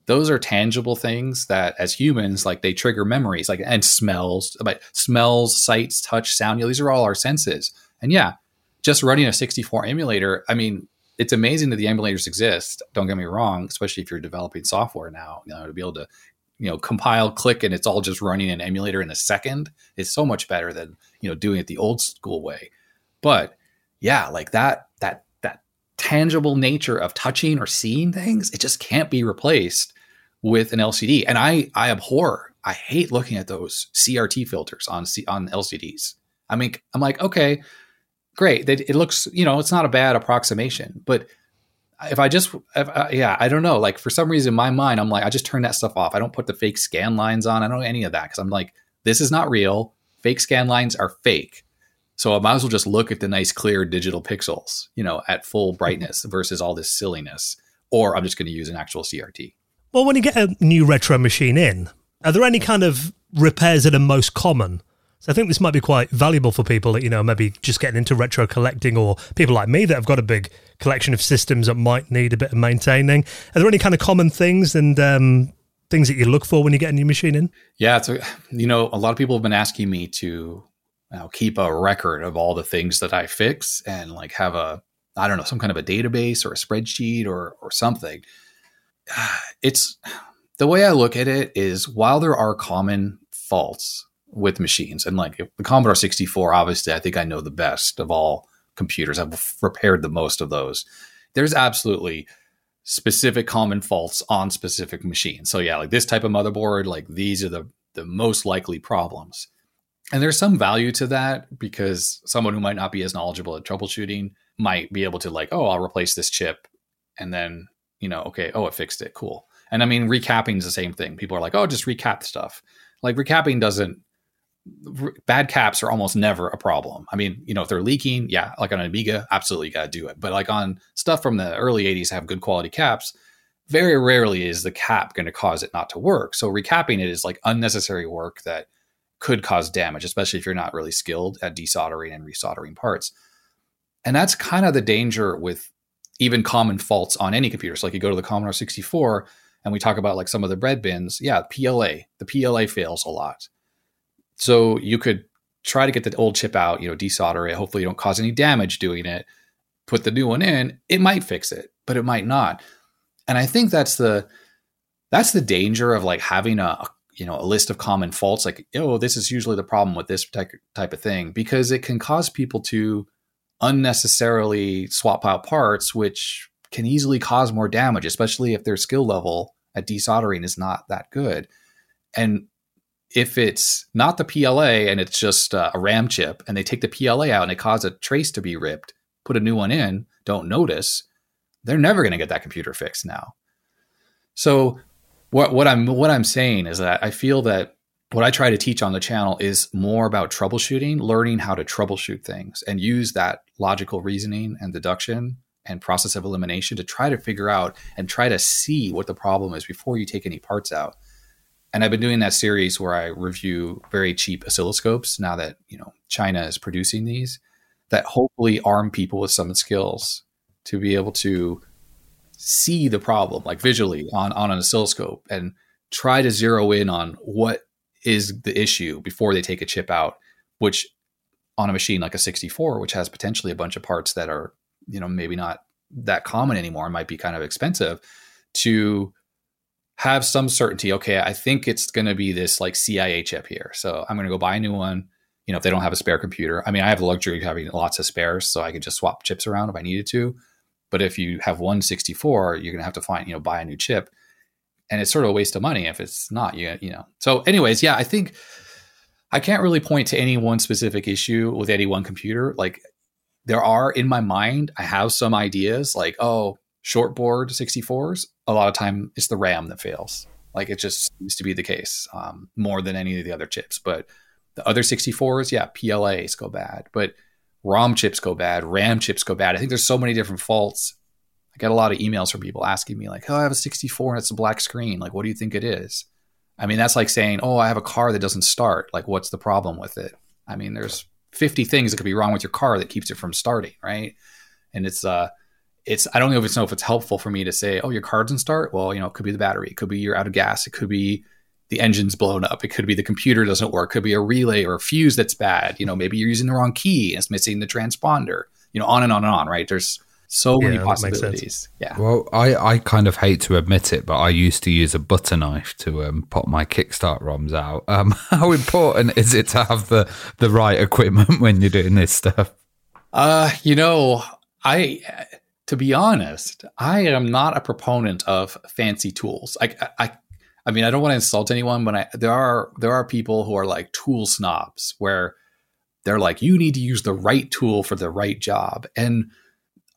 Those are tangible things that, as humans, like they trigger memories, like and smells, but smells, sights, touch, sound. You know, these are all our senses. And yeah, just running a 64 emulator. I mean, it's amazing that the emulators exist. Don't get me wrong, especially if you're developing software now, you know, to be able to, you know, compile, click, and it's all just running an emulator in a second. It's so much better than you know doing it the old school way. But yeah, like that that that tangible nature of touching or seeing things, it just can't be replaced with an LCD. And I I abhor, I hate looking at those CRT filters on C, on LCDs. I mean, I'm like, okay, great. It, it looks, you know, it's not a bad approximation, but if I just, if, uh, yeah, I don't know. Like for some reason, in my mind, I'm like, I just turn that stuff off. I don't put the fake scan lines on. I don't know any of that because I'm like, this is not real. Fake scan lines are fake. So I might as well just look at the nice, clear digital pixels, you know, at full brightness versus all this silliness. Or I'm just going to use an actual CRT. Well, when you get a new retro machine in, are there any kind of repairs that are most common? So I think this might be quite valuable for people that, you know, maybe just getting into retro collecting or people like me that have got a big collection of systems that might need a bit of maintaining. Are there any kind of common things and um, things that you look for when you get a new machine in? Yeah. So, you know, a lot of people have been asking me to keep a record of all the things that I fix and like have a, I don't know, some kind of a database or a spreadsheet or, or something. It's the way I look at it is while there are common faults with machines, and like the Commodore 64, obviously, I think I know the best of all computers. I've repaired the most of those. There's absolutely specific common faults on specific machines. So yeah, like this type of motherboard, like these are the the most likely problems. And there's some value to that because someone who might not be as knowledgeable at troubleshooting might be able to like, oh, I'll replace this chip and then, you know, okay, oh, it fixed it. Cool. And I mean, recapping is the same thing. People are like, oh, just recap stuff. Like recapping doesn't bad caps are almost never a problem. I mean, you know, if they're leaking, yeah, like on an Amiga, absolutely got to do it. But like on stuff from the early 80s have good quality caps, very rarely is the cap going to cause it not to work. So recapping it is like unnecessary work that could cause damage, especially if you're not really skilled at desoldering and resoldering parts. And that's kind of the danger with even common faults on any computer. So like you go to the Commodore 64 and we talk about like some of the bread bins. Yeah, PLA, the PLA fails a lot so you could try to get the old chip out, you know, desolder it. Hopefully, you don't cause any damage doing it. Put the new one in. It might fix it, but it might not. And I think that's the that's the danger of like having a you know a list of common faults. Like, oh, this is usually the problem with this type type of thing because it can cause people to unnecessarily swap out parts, which can easily cause more damage, especially if their skill level at desoldering is not that good. And if it's not the PLA and it's just a RAM chip and they take the PLA out and it causes a trace to be ripped, put a new one in, don't notice, they're never going to get that computer fixed now. So what what I'm what I'm saying is that I feel that what I try to teach on the channel is more about troubleshooting, learning how to troubleshoot things and use that logical reasoning and deduction and process of elimination to try to figure out and try to see what the problem is before you take any parts out and I've been doing that series where I review very cheap oscilloscopes now that, you know, China is producing these that hopefully arm people with some skills to be able to see the problem like visually on, on an oscilloscope and try to zero in on what is the issue before they take a chip out, which on a machine like a 64, which has potentially a bunch of parts that are, you know, maybe not that common anymore, might be kind of expensive to have some certainty. Okay, I think it's going to be this like CIA chip here. So I'm going to go buy a new one. You know, if they don't have a spare computer, I mean, I have the luxury of having lots of spares, so I could just swap chips around if I needed to. But if you have one 64, you're going to have to find, you know, buy a new chip, and it's sort of a waste of money if it's not. You, you know. So, anyways, yeah, I think I can't really point to any one specific issue with any one computer. Like there are in my mind, I have some ideas like, oh, shortboard 64s, a lot of time it's the RAM that fails. Like it just seems to be the case um, more than any of the other chips. But the other 64s, yeah, PLAs go bad, but ROM chips go bad, RAM chips go bad. I think there's so many different faults. I get a lot of emails from people asking me like, "Oh, I have a 64 and it's a black screen. Like, what do you think it is?" I mean, that's like saying, "Oh, I have a car that doesn't start. Like, what's the problem with it?" I mean, there's 50 things that could be wrong with your car that keeps it from starting, right? And it's uh it's I don't know if it's know if it's helpful for me to say, oh, your car doesn't start. Well, you know, it could be the battery, it could be you're out of gas, it could be the engine's blown up, it could be the computer doesn't work, it could be a relay or a fuse that's bad. You know, maybe you're using the wrong key and it's missing the transponder. You know, on and on and on. Right? There's so yeah, many possibilities. Yeah. Well, I, I kind of hate to admit it, but I used to use a butter knife to um, pop my Kickstart ROMs out. Um, how important is it to have the the right equipment when you're doing this stuff? Uh, you know, I to be honest, I am not a proponent of fancy tools. I, I, I mean, I don't want to insult anyone, but I, there are there are people who are like tool snobs, where they're like, you need to use the right tool for the right job, and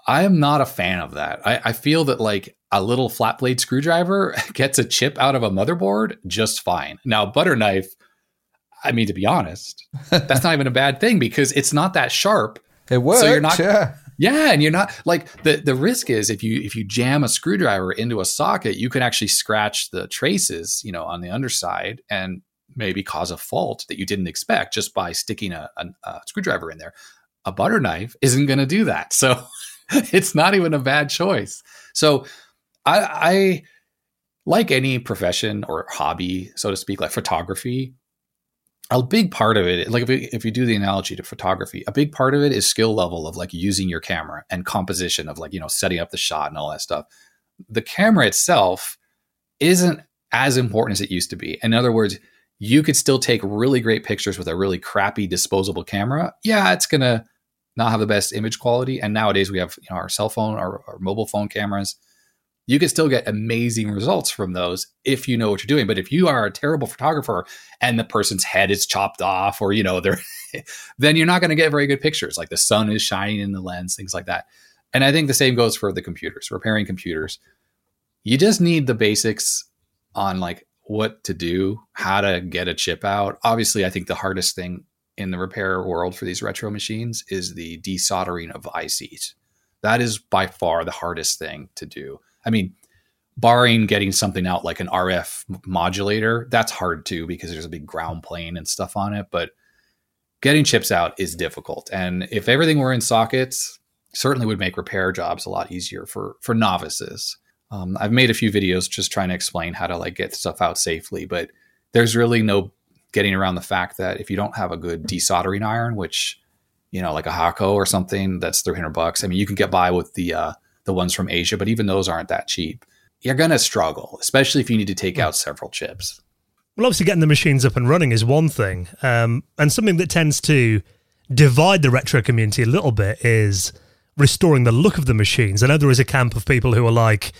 I am not a fan of that. I, I feel that like a little flat blade screwdriver gets a chip out of a motherboard just fine. Now, butter knife, I mean, to be honest, that's not even a bad thing because it's not that sharp. It works. So you're not, yeah. Yeah, and you're not like the the risk is if you if you jam a screwdriver into a socket, you can actually scratch the traces, you know, on the underside and maybe cause a fault that you didn't expect just by sticking a, a, a screwdriver in there. A butter knife isn't going to do that, so it's not even a bad choice. So I, I like any profession or hobby, so to speak, like photography a big part of it, like if, you, if you do the analogy to photography, a big part of it is skill level of like using your camera and composition of like, you know, setting up the shot and all that stuff. The camera itself isn't as important as it used to be. In other words, you could still take really great pictures with a really crappy disposable camera. Yeah, it's going to not have the best image quality. And nowadays we have you know, our cell phone, our, our mobile phone cameras you can still get amazing results from those if you know what you're doing. But if you are a terrible photographer and the person's head is chopped off or, you know, they're, then you're not going to get very good pictures. Like the sun is shining in the lens, things like that. And I think the same goes for the computers, repairing computers. You just need the basics on like what to do, how to get a chip out. Obviously, I think the hardest thing in the repair world for these retro machines is the desoldering of ICs. That is by far the hardest thing to do I mean, barring getting something out like an RF modulator, that's hard too because there's a big ground plane and stuff on it. But getting chips out is difficult. And if everything were in sockets, certainly would make repair jobs a lot easier for for novices. Um, I've made a few videos just trying to explain how to like get stuff out safely, but there's really no getting around the fact that if you don't have a good desoldering iron, which you know, like a Hakko or something, that's 300 bucks. I mean, you can get by with the uh, the ones from Asia, but even those aren't that cheap. You're going to struggle, especially if you need to take out several chips. Well, obviously, getting the machines up and running is one thing. Um, and something that tends to divide the retro community a little bit is restoring the look of the machines. I know there is a camp of people who are like,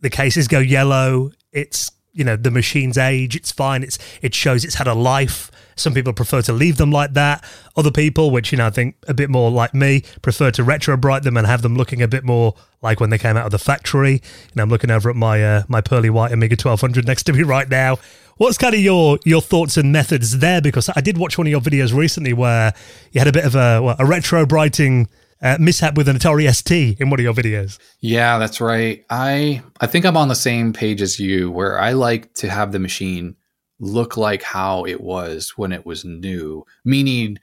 the cases go yellow, it's you know the machine's age it's fine it's it shows it's had a life some people prefer to leave them like that other people which you know i think a bit more like me prefer to retro bright them and have them looking a bit more like when they came out of the factory And i'm looking over at my uh, my pearly white amiga 1200 next to me right now what's kind of your your thoughts and methods there because i did watch one of your videos recently where you had a bit of a, well, a retro brighting uh, mishap with an Atari ST in one of your videos. Yeah, that's right. I I think I'm on the same page as you, where I like to have the machine look like how it was when it was new. Meaning,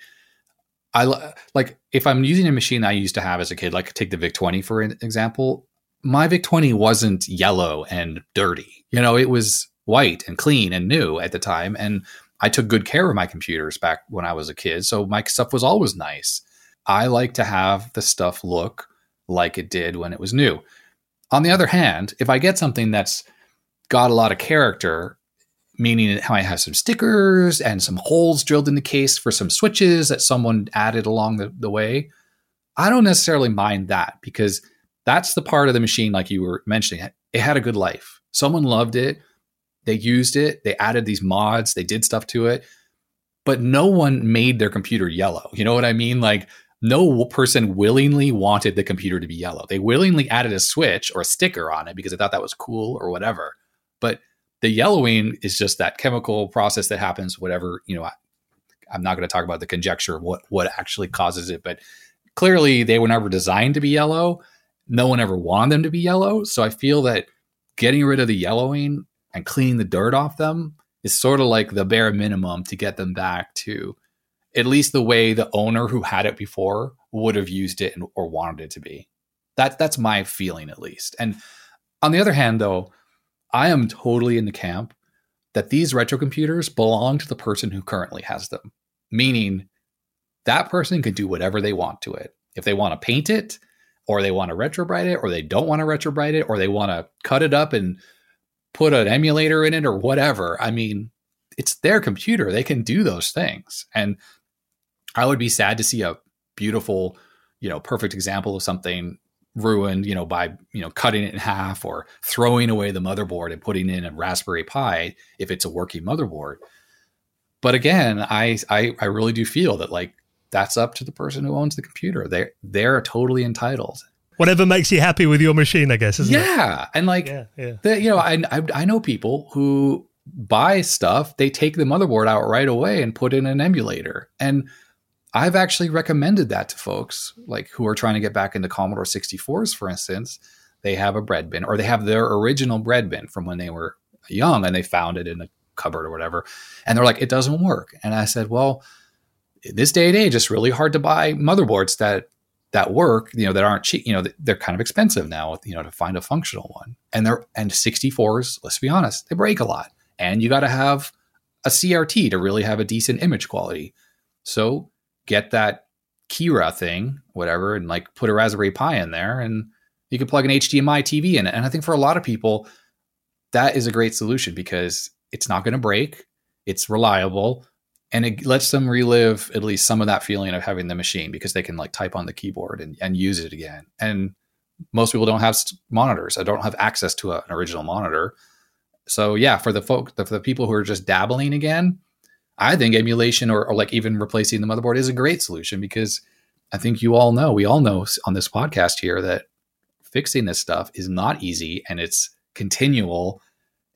I like if I'm using a machine I used to have as a kid, like take the VIC 20 for an example. My VIC 20 wasn't yellow and dirty. You know, it was white and clean and new at the time, and I took good care of my computers back when I was a kid, so my stuff was always nice. I like to have the stuff look like it did when it was new. On the other hand, if I get something that's got a lot of character, meaning it might have some stickers and some holes drilled in the case for some switches that someone added along the, the way, I don't necessarily mind that because that's the part of the machine, like you were mentioning, it had a good life. Someone loved it. They used it. They added these mods. They did stuff to it. But no one made their computer yellow. You know what I mean? Like no person willingly wanted the computer to be yellow. They willingly added a switch or a sticker on it because they thought that was cool or whatever. But the yellowing is just that chemical process that happens, whatever, you know, I, am not going to talk about the conjecture of what, what actually causes it, but clearly they were never designed to be yellow. No one ever wanted them to be yellow. So I feel that getting rid of the yellowing and cleaning the dirt off them is sort of like the bare minimum to get them back to at least the way the owner who had it before would have used it or wanted it to be. That that's my feeling at least. And on the other hand, though, I am totally in the camp that these retro computers belong to the person who currently has them. Meaning, that person can do whatever they want to it. If they want to paint it, or they want to retrobrite it, or they don't want to retrobrite it, or they want to cut it up and put an emulator in it, or whatever. I mean, it's their computer; they can do those things. And I would be sad to see a beautiful, you know, perfect example of something ruined, you know, by, you know, cutting it in half or throwing away the motherboard and putting in a Raspberry Pi if it's a working motherboard. But again, I I, I really do feel that like that's up to the person who owns the computer. They're they're totally entitled. Whatever makes you happy with your machine, I guess, isn't it? yeah, and like Yeah, yeah. the, you know, I, I I know people who buy stuff. They take the motherboard out right away and put in an emulator, and I've actually recommended that to folks like who are trying to get back into Commodore 64s, for instance. They have a bread bin, or they have their original bread bin from when they were young, and they found it in a cupboard or whatever, and they're like, it doesn't work. And I said, well, this day and age, it's really hard to buy motherboards that that work, you know, that aren't cheap, you know, they're kind of expensive now, you know, to find a functional one. And they're and 64s, let's be honest, they break a lot. And you got to have a CRT to really have a decent image quality. So get that Keyrah thing, whatever, and like put a Raspberry Pi in there and you can plug an HDMI TV in it. And I think for a lot of people, that is a great solution because it's not going to break, it's reliable, and it lets them relive at least some of that feeling of having the machine because they can like type on the keyboard and, and use it again. And most people don't have monitors. I don't have access to a, an original monitor. So yeah, for the folk, for the people who are just dabbling again, I think emulation or, or like even replacing the motherboard is a great solution because I think you all know, we all know on this podcast here that fixing this stuff is not easy and it's continual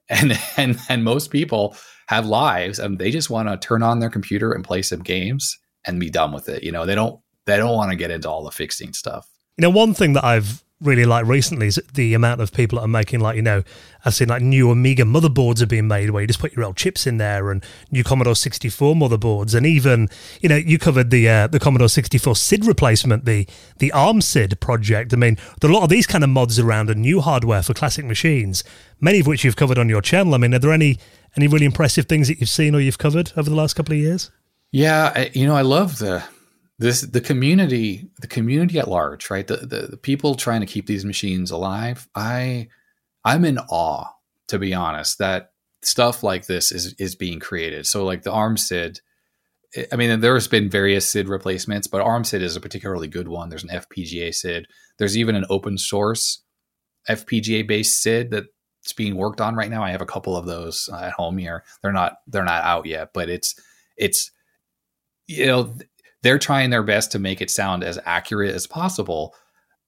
and and and most people have lives and they just want to turn on their computer and play some games and be done with it you know? They don't they don't want to get into all the fixing stuff. You know, one thing that I've really like recently is the amount of people that are making like you know I've seen like new Amiga motherboards are being made where you just put your old chips in there and new Commodore 64 motherboards. And even you know you covered the uh, the Commodore 64 SID replacement the the ARM SID project. I mean there are a lot of these kind of mods around and new hardware for classic machines many of which you've covered on your channel. I mean are there any any really impressive things that you've seen or you've covered over the last couple of years? Yeah you know i love the this the community the community at large right? The, the the people trying to keep these machines alive i i'm in awe to be honest that stuff like this is is being created. So like the arm sid i mean there's been various sid replacements but arm sid is a particularly good one. There's an fpga sid there's even an open source fpga based sid that's being worked on right now. I have a couple of those uh, at home here. They're not they're not out yet but it's it's you know they're trying their best to make it sound as accurate as possible.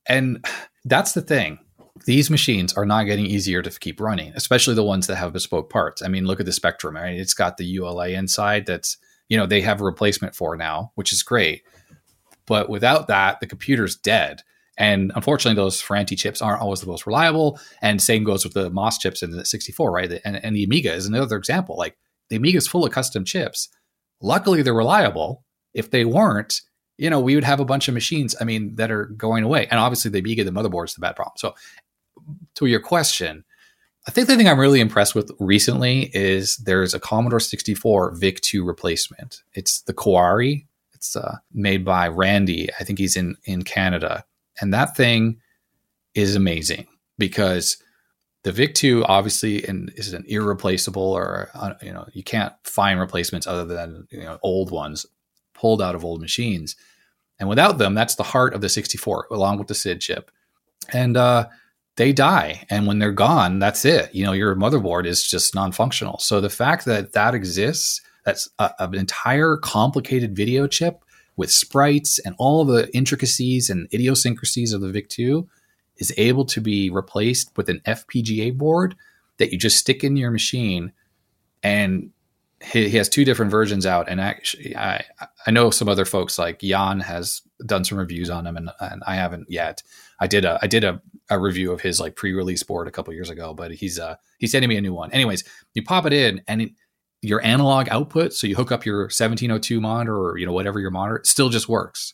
And that's the thing. These machines are not getting easier to keep running, especially the ones that have bespoke parts. I mean, look at the Spectrum. Right? It's got the ULA inside that's, you know, they have a replacement for now, which is great. But without that, the computer's dead. And unfortunately, those Ferranti chips aren't always the most reliable. And same goes with the MOS chips in the 64, right? And, and the Amiga is another example. Like the Amiga is full of custom chips. Luckily, they're reliable, if they weren't, you know, we would have a bunch of machines, I mean, that are going away. And obviously the Amiga, the motherboard is the bad problem. So to your question, I think the thing I'm really impressed with recently is there's a Commodore 64 VIC-2 replacement. It's the Kawari. It's uh, made by Randy. I think he's in in Canada, and that thing is amazing because the VIC-2 obviously in, is an irreplaceable, or uh, you know you can't find replacements other than you know old ones pulled out of old machines. And without them, that's the heart of the 64, along with the SID chip. And uh, they die. And when they're gone, that's it. You know, your motherboard is just non functional. So the fact that that exists, that's a, an entire complicated video chip with sprites and all the intricacies and idiosyncrasies of the VIC 2 is able to be replaced with an FPGA board that you just stick in your machine and he, he has two different versions out and actually I I know some other folks like Jan has done some reviews on them and, and I haven't yet. I did a I did a, a review of his like pre-release board a couple years ago, but he's uh he's sending me a new one. Anyways, you pop it in and it, your analog output, so you hook up your 1702 monitor or you know whatever your monitor, still just works.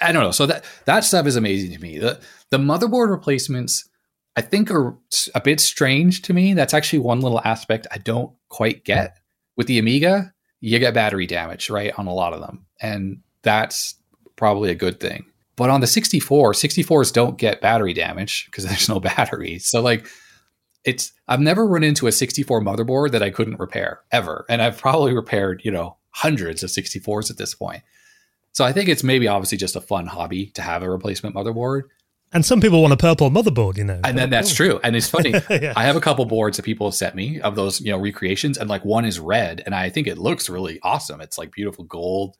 I don't know. So that that stuff is amazing to me. The the motherboard replacements I think are a bit strange to me. That's actually one little aspect I don't quite get with the Amiga, you get battery damage, right, on a lot of them. And that's probably a good thing. But on the 64, 64s don't get battery damage because there's no battery. So like it's I've never run into a 64 motherboard that I couldn't repair ever. And I've probably repaired, you know, hundreds of 64s at this point. So I think it's maybe obviously just a fun hobby to have a replacement motherboard. And some people want a purple motherboard you know And then that's true. And it's funny. Yeah. I have a couple boards that people have sent me of those, you know, recreations, and like one is red, and I think it looks really awesome. It's like beautiful gold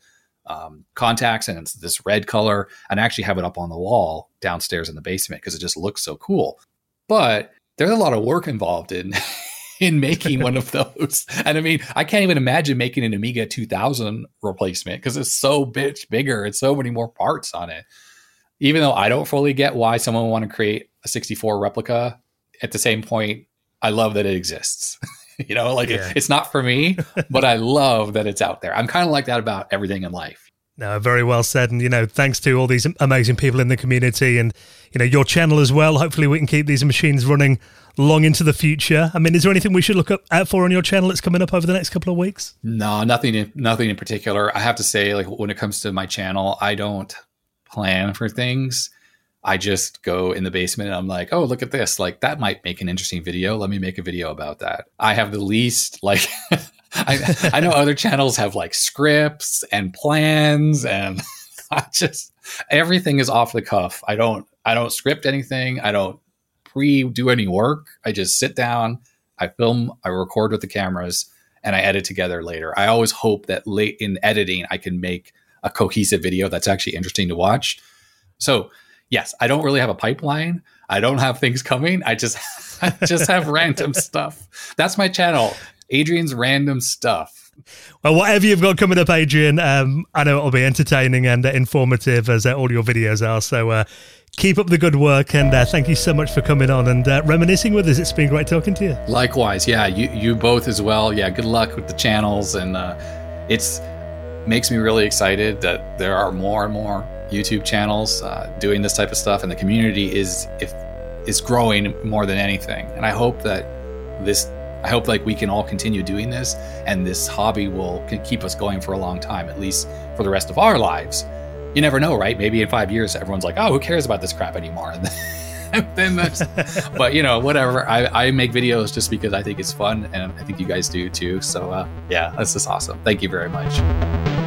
um, contacts and it's this red color. And I actually have it up on the wall downstairs in the basement because it just looks so cool. But there's a lot of work involved in in making one of those. And I mean, I can't even imagine making an Amiga 2000 replacement because it's so bitch bigger. It's so many more parts on it. Even though I don't fully get why someone would want to create a 64 replica, at the same point, I love that it exists. you know, like Yeah. it, it's not for me, but I love that it's out there. I'm kind of like that about everything in life. No, very well said. And, you know, thanks to all these amazing people in the community and, you know, your channel as well. Hopefully we can keep these machines running long into the future. I mean, is there anything we should look up, out for on your channel that's coming up over the next couple of weeks? No, nothing in, nothing in particular. I have to say, like when it comes to my channel, I don't plan for things. I just go in the basement and I'm like, oh, look at this. Like that might make an interesting video. Let me make a video about that. I have the least like I, I know other channels have like scripts and plans and I just everything is off the cuff. I don't I don't script anything. I don't pre do any work. I just sit down, I film, I record with the cameras, and I edit together later. I always hope that late in editing, I can make a cohesive video that's actually interesting to watch. So, yes, I don't really have a pipeline. I don't have things coming. I just I just have random stuff. That's my channel, Adrian's random stuff. Well, whatever you've got coming up, Adrian, um, I know it'll be entertaining and uh, informative as uh, all your videos are. So uh, keep up the good work and uh, thank you so much for coming on and uh, reminiscing with us. It's been great talking to you. Likewise, yeah, you you both as well. Yeah, good luck with the channels, and uh, it's makes me really excited that there are more and more YouTube channels uh, doing this type of stuff, and the community is if is growing more than anything. And I hope that this, I hope like we can all continue doing this, and this hobby will keep us going for a long time, at least for the rest of our lives. You never know, right? Maybe in five years, everyone's like, "Oh, who cares about this crap anymore?" And then, then that's, but you know, whatever. I, I make videos just because I think it's fun, and I think you guys do too. So uh, yeah, that's just awesome. Thank you very much.